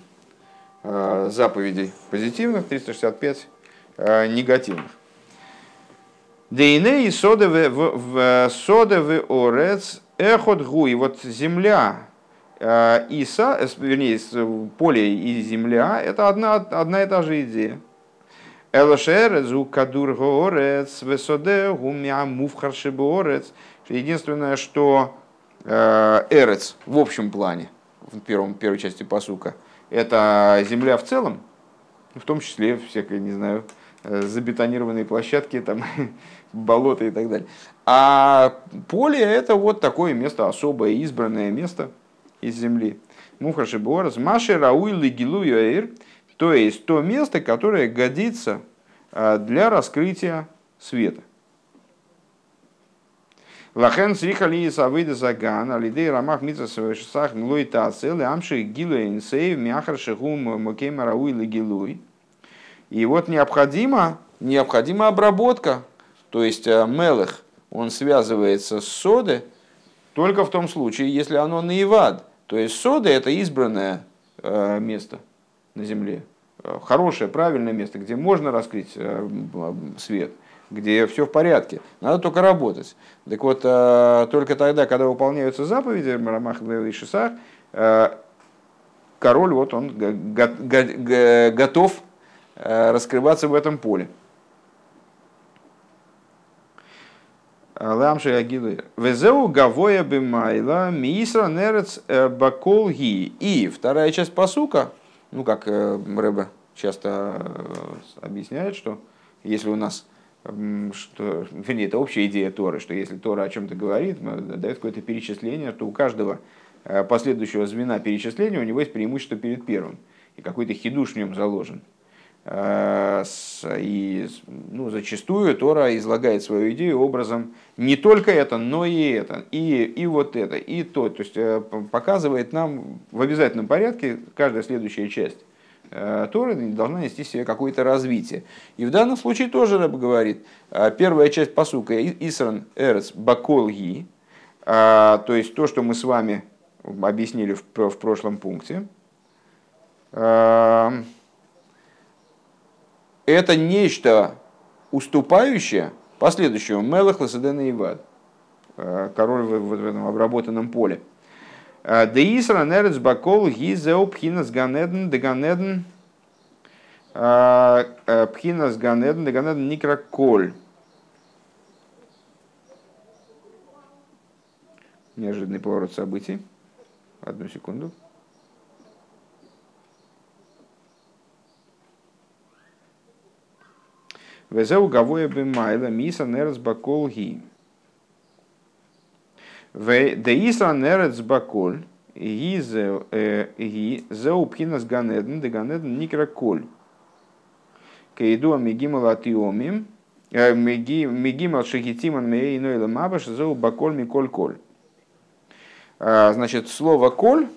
заповедей позитивных, 365 негативных. Дейне и содовы орец эхот гу. И вот земля э, и са, э, вернее, поле и земля – это одна, одна и та же идея. Элашерезу кадур горец весоде гумя мувхарши борец. Единственное, что э, эрец в общем плане, в первом, первой части посука, это земля в целом, в том числе всякие, не знаю, забетонированные площадки, там, болото и так далее. А поле это вот такое место, особое, избранное место из земли. Мухаши Борас, Маши Рауи Лигилуюэйр, то есть то место, которое годится а, для раскрытия света. Лахен срихали савыда заган, алидей рамах митца свешсах млой тацел, амши гилу инсей, мяхар шихум мокейма рауи лигилуй. И вот необходима, необходима обработка то есть э, мелых, он связывается с соды только в том случае, если оно наивад. То есть сода это избранное э, место на земле. Э, хорошее, правильное место, где можно раскрыть свет, где все в порядке. Надо только работать. Так вот, только тогда, когда выполняются заповеди Рамах и Шисах, король вот он готов раскрываться в этом поле. Ламши Агилы. Везеу Гавоя Бимайла Мисра Нерец э, Баколги. И вторая часть посука, ну как э, Рэбе часто э, объясняет, что если у нас что, вернее, это общая идея Торы, что если Тора о чем-то говорит, дает какое-то перечисление, то у каждого последующего звена перечисления у него есть преимущество перед первым, и какой-то хидуш в нем заложен. Э, и ну, зачастую Тора излагает свою идею образом не только это, но и это, и, и вот это, и то. То есть э, показывает нам в обязательном порядке каждая следующая часть э, Торы должна нести себе какое-то развитие. И в данном случае тоже Рэб говорит, первая часть посука Исран Эрц Баколги, то есть то, что мы с вами объяснили в, в прошлом пункте, это нечто уступающее последующему Мелах Ласадена и э, король в, этом обработанном поле. Э, де Исра Нерец Бакол Гизеу Пхинас Ганеден де Ганеден э, Пхинас Ганеден де Ганеден Никраколь. Неожиданный поворот событий. Одну секунду. Везеу гавоя бемайла миса нерц бакол ги. Де исра нерц баколь ги зеу пхинас ганеден де ганеден никра коль. Кейду мигимал атиомим мигимал шахитиман мей иной ламабаш зеу баколь миколь коль. Значит, слово коль,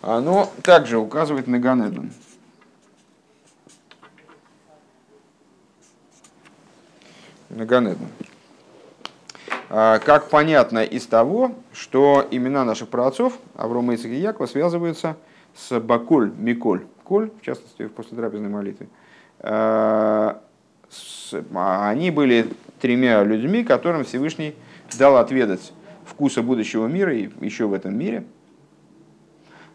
оно также указывает на Ганедон. Ганеден. А, как понятно из того, что имена наших праотцов, Аврома, Ицек и Якова, связываются с Баколь, Миколь, Коль, в частности, в послетрапезной молитве. А, а, они были тремя людьми, которым Всевышний дал отведать вкуса будущего мира и еще в этом мире.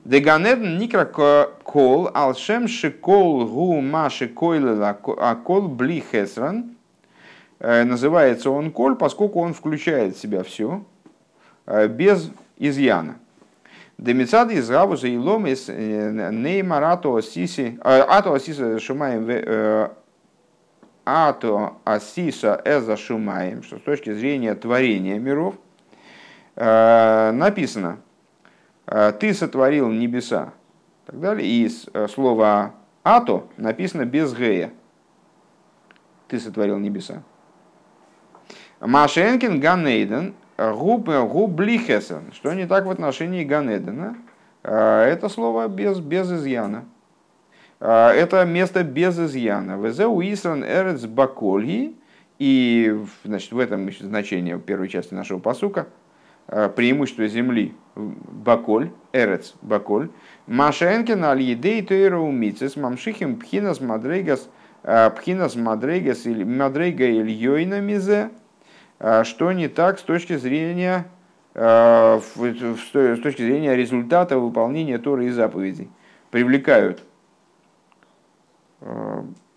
Деганедн никра кол алшем шикол гу маши койлела акол бли хесран – называется он коль, поскольку он включает в себя все э, без изъяна. Демицады из Гавуза и Лом из э, Неймарато Асиси, Ато Асиса Шумаем Ато Асиса Эза Шумаем, что с точки зрения творения миров, написано, ты сотворил небеса, так далее, и слова Ато написано без гея, ты сотворил небеса. Машенкин Ганейден гублихесен. Что не так в отношении Ганедена? Это слово без, без изъяна. Это место без изъяна. Везеу Исран Эрец Бакольги. И значит, в этом значение первой части нашего посука преимущество земли Баколь, Эрец Баколь, Машенкин аль едей тойра умицес, мамшихим пхинас мадрейгас, пхинас мадрейгас мадрейга ильёйна мизе, что не так с точки зрения с точки зрения результата выполнения Торы и заповедей. Привлекают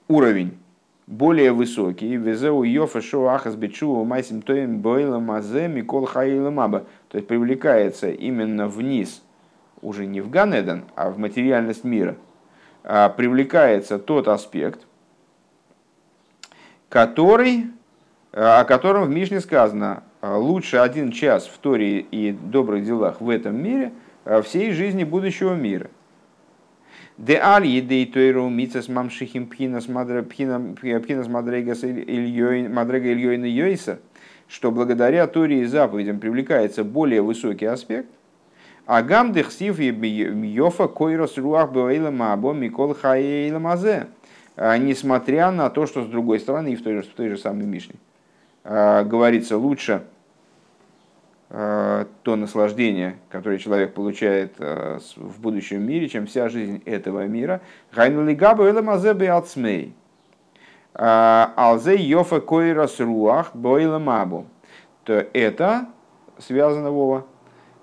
уровень более высокий. Везеу йофа шо ахас бечу майсим тоем бойла мазе микол хаила маба. То есть привлекается именно вниз, уже не в Ганеден, а в материальность мира. А привлекается тот аспект, который, о котором в Мишне сказано, лучше один час в Торе и добрых делах в этом мире, всей жизни будущего мира. Де аль едей тойру мицас мамшихим пхинас мадрегас мадрега ильёйна йойса, что благодаря Торе и заповедям привлекается более высокий аспект, а гам дехсив йофа койрос руах бэйла мабо микол хаэйла мазе, несмотря на то, что с другой стороны, и в той же, в той же самой Мишне, говорится лучше – Э, то наслаждение, которое человек получает э, в будущем мире, чем вся жизнь этого мира. Алзе йофа. То это связано, Вова,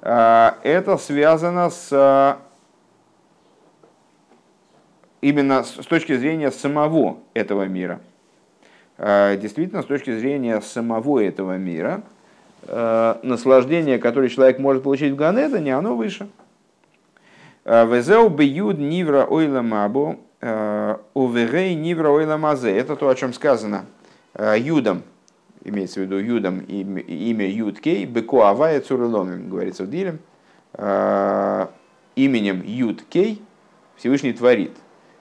э, это связано с именно с точки зрения самого этого мира. Действительно, с точки зрения самого этого мира – Э, наслаждение, которое человек может получить в Ганедане, оно выше. Э, Везеу бьюд нивра ойла уверей нивра ойла. Это то, о чем сказано юдом, имеется в виду юдом имя Юдкей, беку авая цуреломим, говорится в Дилем, именем Юдкей Всевышний творит.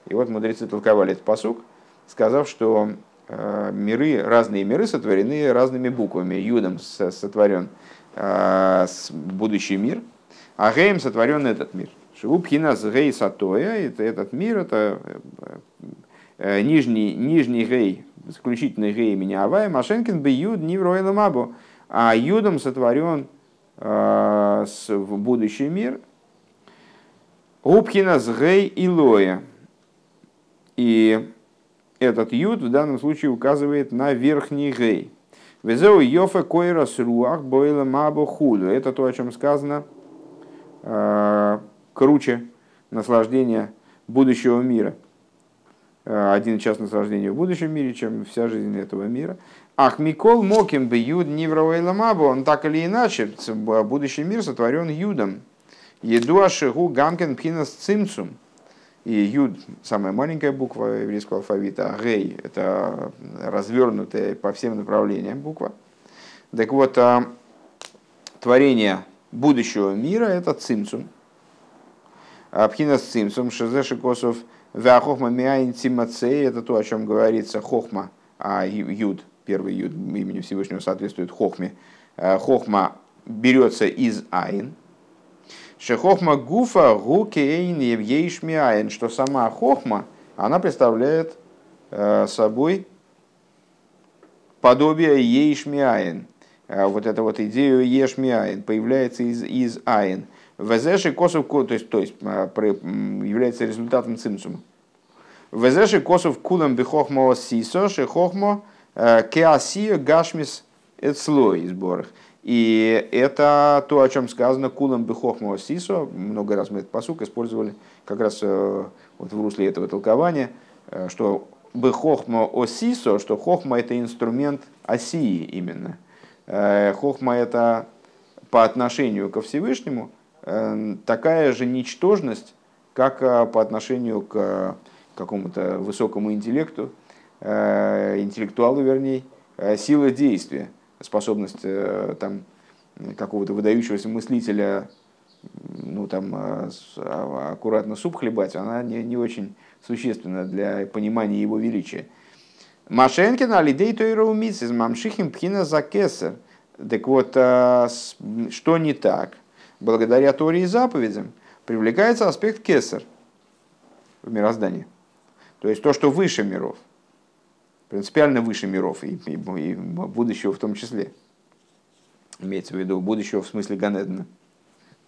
И вот мудрецы толковали этот посук, сказав, что миры, разные миры сотворены разными буквами. Юдом сотворен э, будущий мир, а Гейм сотворен этот мир. Шубхина с Гей Сатоя, это этот мир, это э, нижний, нижний Гей, заключительный Гей меня Авая, Машенкин бы Юд Нивроила Мабу, а Юдом сотворен в будущий мир. Губхина с Гей Илоя. И этот юд в данном случае указывает на верхний гей. Везеу йофа койрас руах бойла мабо худу. Это то, о чем сказано э, круче наслаждения будущего мира. Э, один час наслаждения в будущем мире, чем вся жизнь этого мира. Ах, Микол Моким бы юд нивровейла мабо. Он так или иначе, будущий мир сотворен юдом. Еду ашигу гамкен пхинас цимцум и Юд – самая маленькая буква еврейского алфавита, а Гей – это развернутая по всем направлениям буква. Так вот, а, творение будущего мира – это цимцум. Пхинас цимцум, шезеши косов, вяхохма миаин цимацей – это то, о чем говорится хохма, а Юд, первый Юд имени Всевышнего соответствует хохме. А, хохма берется из айн – Шехохма гуфа гукейн евейшмиаин, что сама хохма, она представляет э, собой подобие ейшмиаин. Э, вот эта вот идея ешмиаин появляется из, из айн. Везеши косов, то есть, то есть э, является результатом цимсума. Везеши косов кулам бихохмо сисо, шехохмо кеасия гашмис эцлой сборах. И это то, о чем сказано кулам бехохма сисо. Много раз мы этот посук использовали как раз э, вот в русле этого толкования, э, что бехохма осисо, что хохма это инструмент осии именно. Э, хохма это по отношению ко Всевышнему такая же ничтожность, как по отношению к какому-то высокому интеллекту, интеллектуалу вернее, сила действия способность э, там, какого-то выдающегося мыслителя ну, там, э, а, аккуратно суп хлебать, она не, не очень существенна для понимания его величия. Машенкин алидей тойроумицис мамшихим пхина за кесар. Так вот, а, что не так? Благодаря Торе и заповедям привлекается аспект кесар в мироздании. То есть то, что выше миров. Принципиально выше миров и, и, и будущего в том числе. Имеется в виду будущего в смысле Ганедна.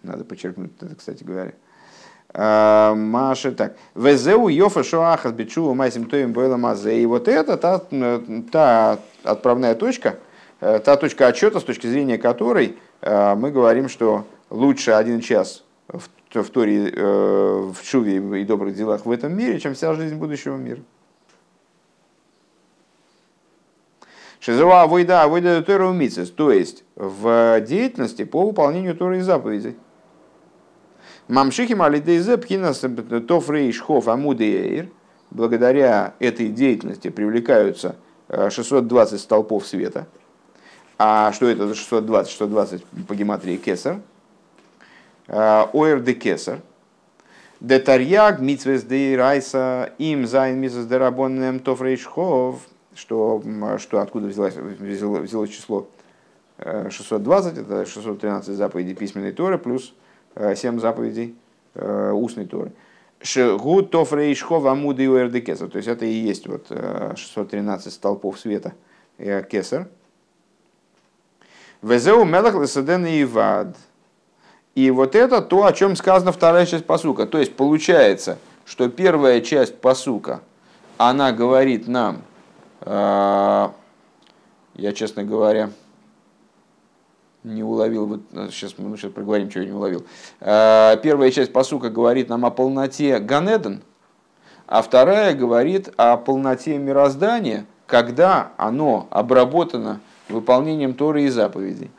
Надо подчеркнуть это, кстати говоря. А, Маша так. Везеу йофа шоахас бичу майсим тоим бойла мазе. И вот это та, та отправная точка, э, та точка отчета, с точки зрения которой э, мы говорим, что лучше один час в, в Торе, э, в Шуве и добрых делах в этом мире, чем вся жизнь будущего мира. שזהו עבודה עבודת התורה ומצוות, то есть в деятельности по выполнению Торы и заповедей. ממשיכים על ידי זה בחינת תר"ך עמודי אור. Благодаря этой деятельности привлекаются 620 э, столпов света. А что это за 620? 620 по гематрии כתר. Э, אור דכתר. דתרי"ג מצוות דאורייתא עם ז' מצוות דרבנן תר"ך. Что, что откуда взялось, взялось число 620, э, это 613 заповедей письменной Торы, плюс 7 заповедей э, устной Торы. Шигу тофрейшхов амуды и кесар. То есть это и есть вот 613 э, столпов света кесар. Везеу мелах лесаден и вад. И вот это то, о чем сказано вторая часть посука. То есть получается, что первая часть посука, она говорит нам, э, я, честно говоря, не уловил, вот сейчас э, мы сейчас проговорим, чего я не уловил. Э, первая часть посука говорит нам о полноте Ганеден, а вторая говорит о полноте мироздания, когда оно обработано выполнением Торы и заповедей.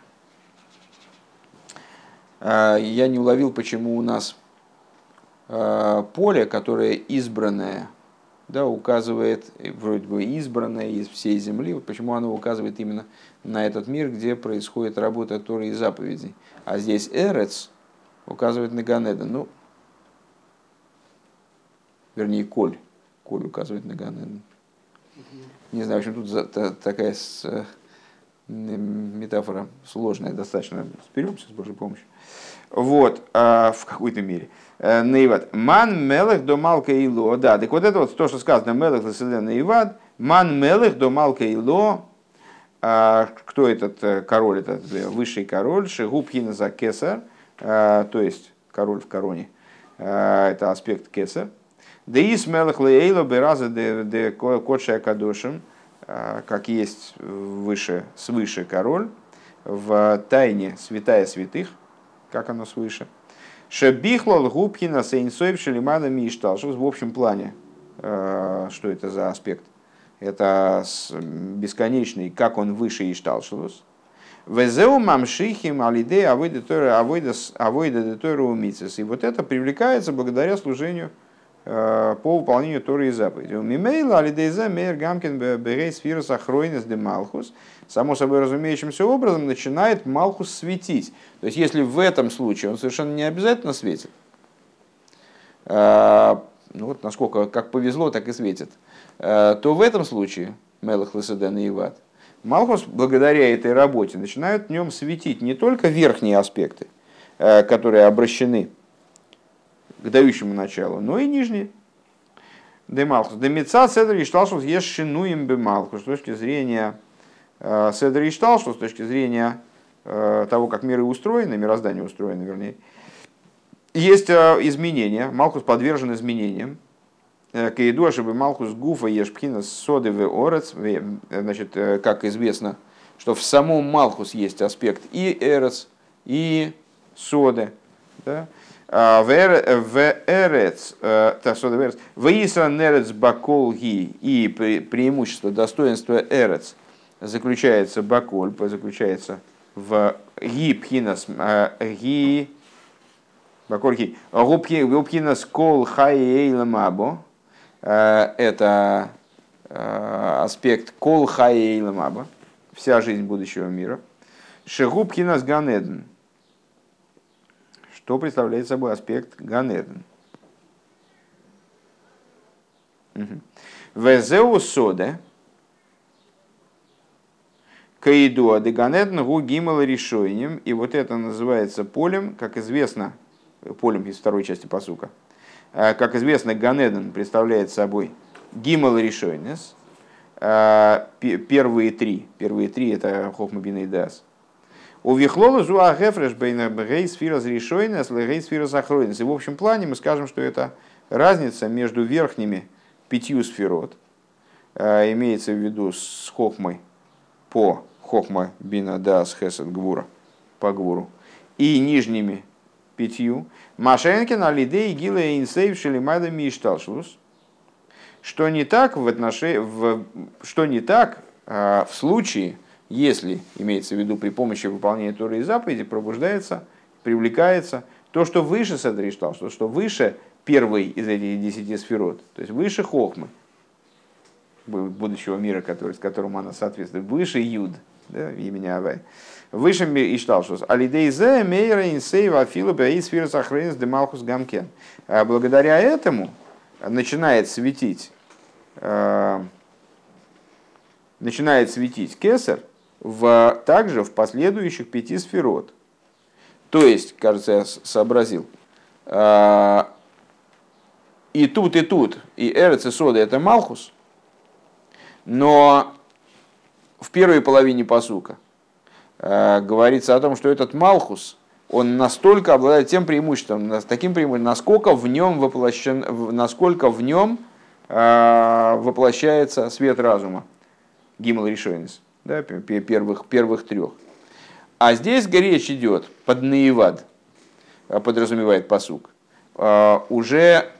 Э, я не уловил, почему у нас поле, которое избранное, да, указывает, вроде бы избранное из всей земли, вот почему оно указывает именно на этот мир, где происходит работа Торы и заповедей. А здесь Эрец указывает на Ганеда. Ну, вернее, Коль. Коль указывает на Ганеда. Не знаю, в общем, тут такая э, метафора сложная достаточно. Сберемся с Божьей помощью. Вот, а, в какой-то мере. Э, Нейват. Ман мелех до малка ило. Да, так вот это вот то, что сказано мелех леселе наивад. Ман мелех до малка ило а кто этот э, король, этот э, высший король, Шигубхина за Кесар, а, то есть король в короне, это аспект Кесар. Деис мелах лейла бераза де кодшая кадошим, как есть выше, свыше король, в тайне святая святых, как оно свыше. Шебихлал губхина сейнсоев шелимана миштал, в общем плане, что это за аспект это бесконечный, как он выше Ишталшилус. Везеу мамшихим алиде авойда детойра умицес. И вот это привлекается благодаря служению э, по выполнению Торы и заповедей. Мимейла алидейзе мейр гамкин бегей сфирус ахройнес де малхус. Само собой разумеющимся образом начинает малхус светить. То есть если в этом случае он совершенно не обязательно светит, э, ну вот насколько как повезло, так и светит. Э, то в этом случае Мелах Лесаден и Иват, Малхус, благодаря этой работе, начинают в нем светить не только верхние аспекты, э, которые обращены к дающему началу, но и нижние. Демалхус. Демица Седр Ишталшус есть шинуем бемалхус. С точки зрения э, Седр Ишталшус, с точки зрения того, как миры устроены, мироздание устроено, вернее, есть изменения. Малхус подвержен изменениям. Э, Каиду, чтобы Малхус Гуфа Ешпхина Соды в Орец, э, значит, э, как известно, что в самом Малхус есть аспект и Эрец, и Соды. Да? А в Эрец, в Исра Нерец Бакол Ги, и преимущество, достоинство Эрец заключается Баколь, заключается в Ги Пхинас, Ги Баколь Ги, Гупхинас Кол Хай Эйла Мабо, Э, это э, аспект кол хаейламаба, вся жизнь будущего мира. Шегуб кинас ганеден, что представляет собой аспект ганеден. Везеу соде, Каиду Деганедн Гу Гимал решением. И вот это называется полем, как известно, полем из второй части посука. Как известно, Ганеден представляет собой Гимал решойнес, первые три. Первые три это Хохма Бин и. У Вихлола Зуа Гефреш Бейна Гей сфера решойнес, Гей сфера захройнес. И в общем плане мы скажем, что это разница между верхними пятью сферот, имеется в виду с Хохмой по Хохма Бина Дас Хесед Гвура, по Гвуру, и нижними пятью, Машенкин Алидей Гила Инсейв Шелимада Мишталшлус, что не так в отношении, в, что не так а, в случае, если, имеется в виду, при помощи выполнения Торы и заповеди пробуждается, привлекается то, что выше Седриштал, что, что выше первой из этих десяти сферот, то есть выше Хохмы, будущего мира, который, с которым она соответствует, выше Юд, да, имени Авай. Выше Ишталшус. Алидейзе мейра инсейва афилу баисфирус ахрейнс демалхус гамкен. А благодаря этому начинает светить э, начинает светить кесар в, также в последующих пяти сферот. То есть, кажется, я сообразил, э, и тут, и тут, и Эрец, и Сода это Малхус, но в первой половине посука э, говорится о том, что этот Малхус, он настолько обладает тем преимуществом, таким преимуществом, насколько в нем воплощен, насколько в нем э, воплощается свет разума. Гимл решенец, да, первых, первых трех. А здесь речь идет под наивад, э, подразумевает посук, уже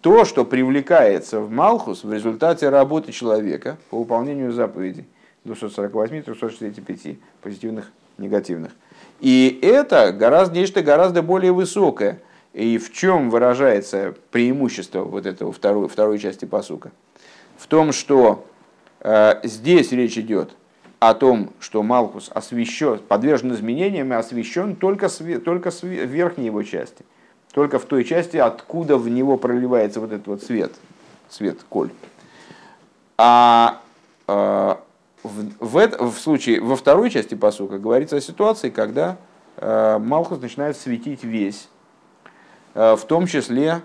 то, что привлекается в Малхус в результате работы человека по выполнению заповедей 248-365 позитивных, негативных. И это гораздо, нечто гораздо более высокое. И в чем выражается преимущество вот этого второй, второй части посука? В том, что э, здесь речь идет о том, что Малхус освещен, подвержен изменениям и освещен только, только с верхней его части – только в той части, откуда в него проливается вот этот вот свет, свет коль. А э, в, в, в случае, во второй части посука говорится о ситуации, когда э, Малхус начинает светить весь, э, в том числе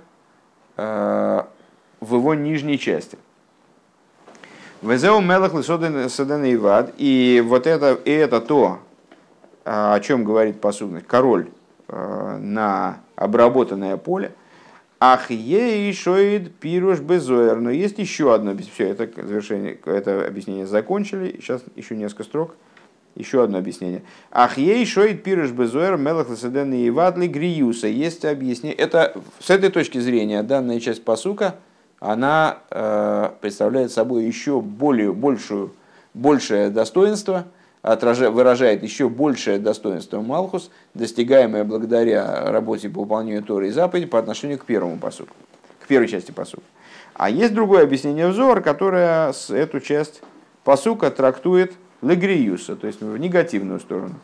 э, в его нижней части. Везеу мелах лисоден ивад. И вот это, и это то, о чем говорит посудность, король э, на обработанное поле. Ах ей шоид пируш безоер. Но есть еще одно, все, это завершение, это объяснение закончили. Сейчас еще несколько строк. Еще одно объяснение. Ах ей шоид пируш безоер мелах ласаден и вадли гриюса. Есть объяснение. Это с этой точки зрения данная часть посука, она э, представляет собой еще более, большую, большее достоинство – отражает, выражает еще большее достоинство Малхус, достигаемое благодаря работе по выполнению Торы и заповеди по отношению к первому посуку, к первой части посука. А есть другое объяснение взор, которое эту часть посука трактует легриюса, то есть в негативную сторону.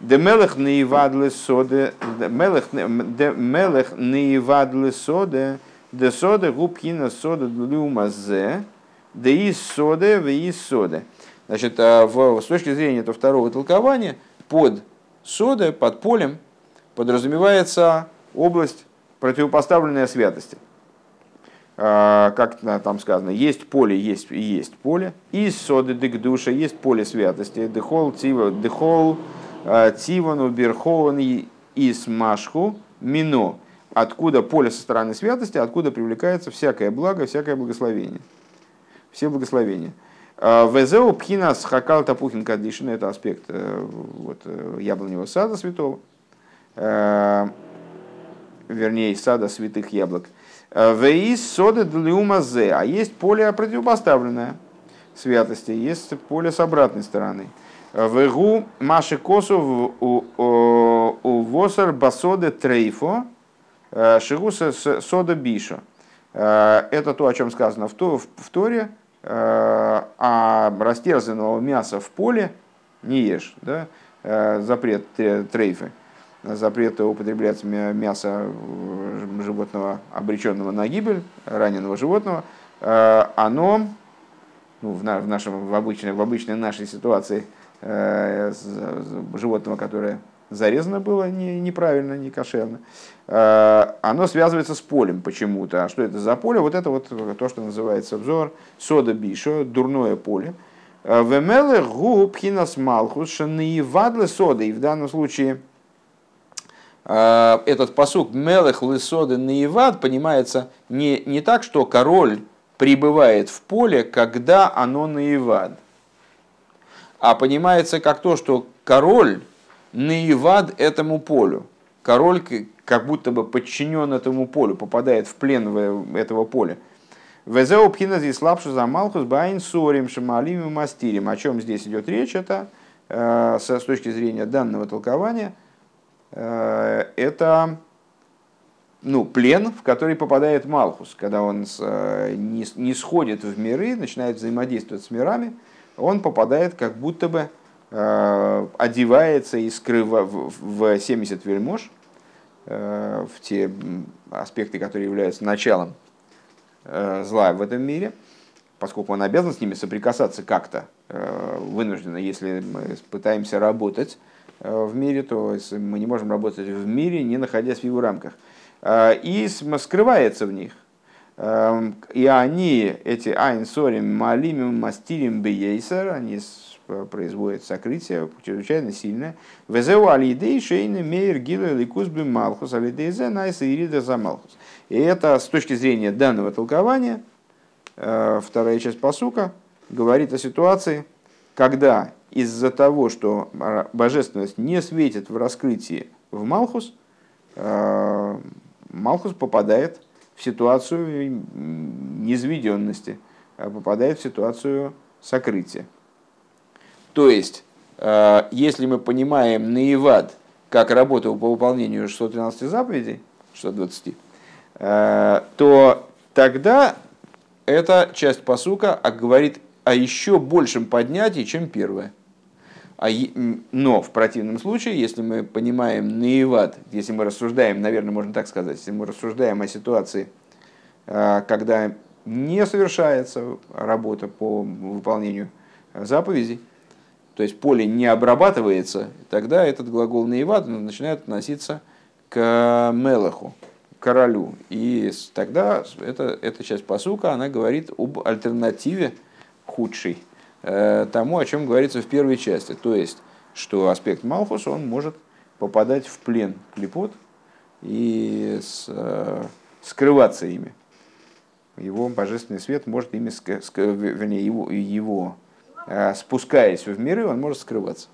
Демелех неивадлы соде, демелех неивадлы соде, де соде губкина соде длюмазе, де в из. Значит, а в, с точки зрения этого второго толкования, под сода, под полем подразумевается область, противопоставленная святости. А, как там сказано, есть поле, есть есть поле. И соды дык душа, есть поле святости. Дехол тива, дехол а, тивану берхован и смашху мино. Откуда поле со стороны святости, откуда привлекается всякое благо, всякое благословение. Все благословения. А, Везеу пхина с хакал тапухин кадишин, это аспект э, вот, э, яблоневого сада святого, э, вернее, сада святых яблок. Веис сода длиумазе, а есть поле противопоставленное святости, есть поле с обратной стороны. Вегу маши косу у восар басоде трейфо, шигу сода бишо. Это то, о чем сказано в Торе, а растерзанного мяса в поле не ешь. Да? Э, запрет трейфы, запрет употреблять мясо животного, обреченного на гибель, раненого животного, э, оно ну, в, нашем, в, обычной, в обычной нашей ситуации животного, которое зарезано было не, неправильно, не кошерно, оно связывается с полем почему-то. А что это за поле? Вот это вот то, что называется взор, сода бишо, дурное поле. Вемеле гу пхинас малхус шанаивадле сода. И в данном случае этот посук мелех лысоды наивад понимается не, не так, что король прибывает в поле, когда оно наивад, а понимается как то, что король наивад этому полю. Король как будто бы подчинен этому полю, попадает в плен этого поля. Везеу пхина здесь лапшу за малхус байн сорим шамалим и мастирим. О чем здесь идет речь? Это э, с точки зрения данного толкования, э, это ну, плен, в который попадает Малхус, когда он э, не, сходит в миры, начинает взаимодействовать с мирами, он попадает как будто бы э, одевается и скрыва в, в 70 вельмож, э, в те аспекты, которые являются началом Э, зла в этом мире, поскольку он обязан с ними соприкасаться как-то, э, вынужденно, если мы пытаемся работать э, в мире, то мы не можем работать в мире, не находясь в его рамках. И скрывается в них. И они, эти айн сорим малимим мастирим бейсер, они производят сокрытие чрезвычайно сильное. Везеу алидей шейны мейр гилу ликус би малхус алидей зе найса ирида за малхус. И это с точки зрения данного толкования, э, вторая часть посука говорит о ситуации, когда из-за того, что божественность не светит в раскрытии в Малхус, э, Малхус попадает в ситуацию низведенности, попадает в ситуацию сокрытия. То есть, э, если мы понимаем наивад как работу по выполнению 613 заповедей, 620, Э, то тогда эта часть посука говорит о еще большем поднятии, чем первая. А, но в противном случае, если мы понимаем наиват, если мы рассуждаем, наверное, можно так сказать, если мы рассуждаем о ситуации, э, когда не совершается работа по выполнению заповедей, то есть поле не обрабатывается, тогда этот глагол наиват начинает относиться к мелаху, королю. И тогда эта, эта часть посука, она говорит об альтернативе худшей э, тому, о чем говорится в первой части. То есть, что аспект Малхус, он может попадать в плен клепот и с, э, скрываться ими. Его божественный свет может ими, вернее, его, его спускаясь в миры, он может скрываться.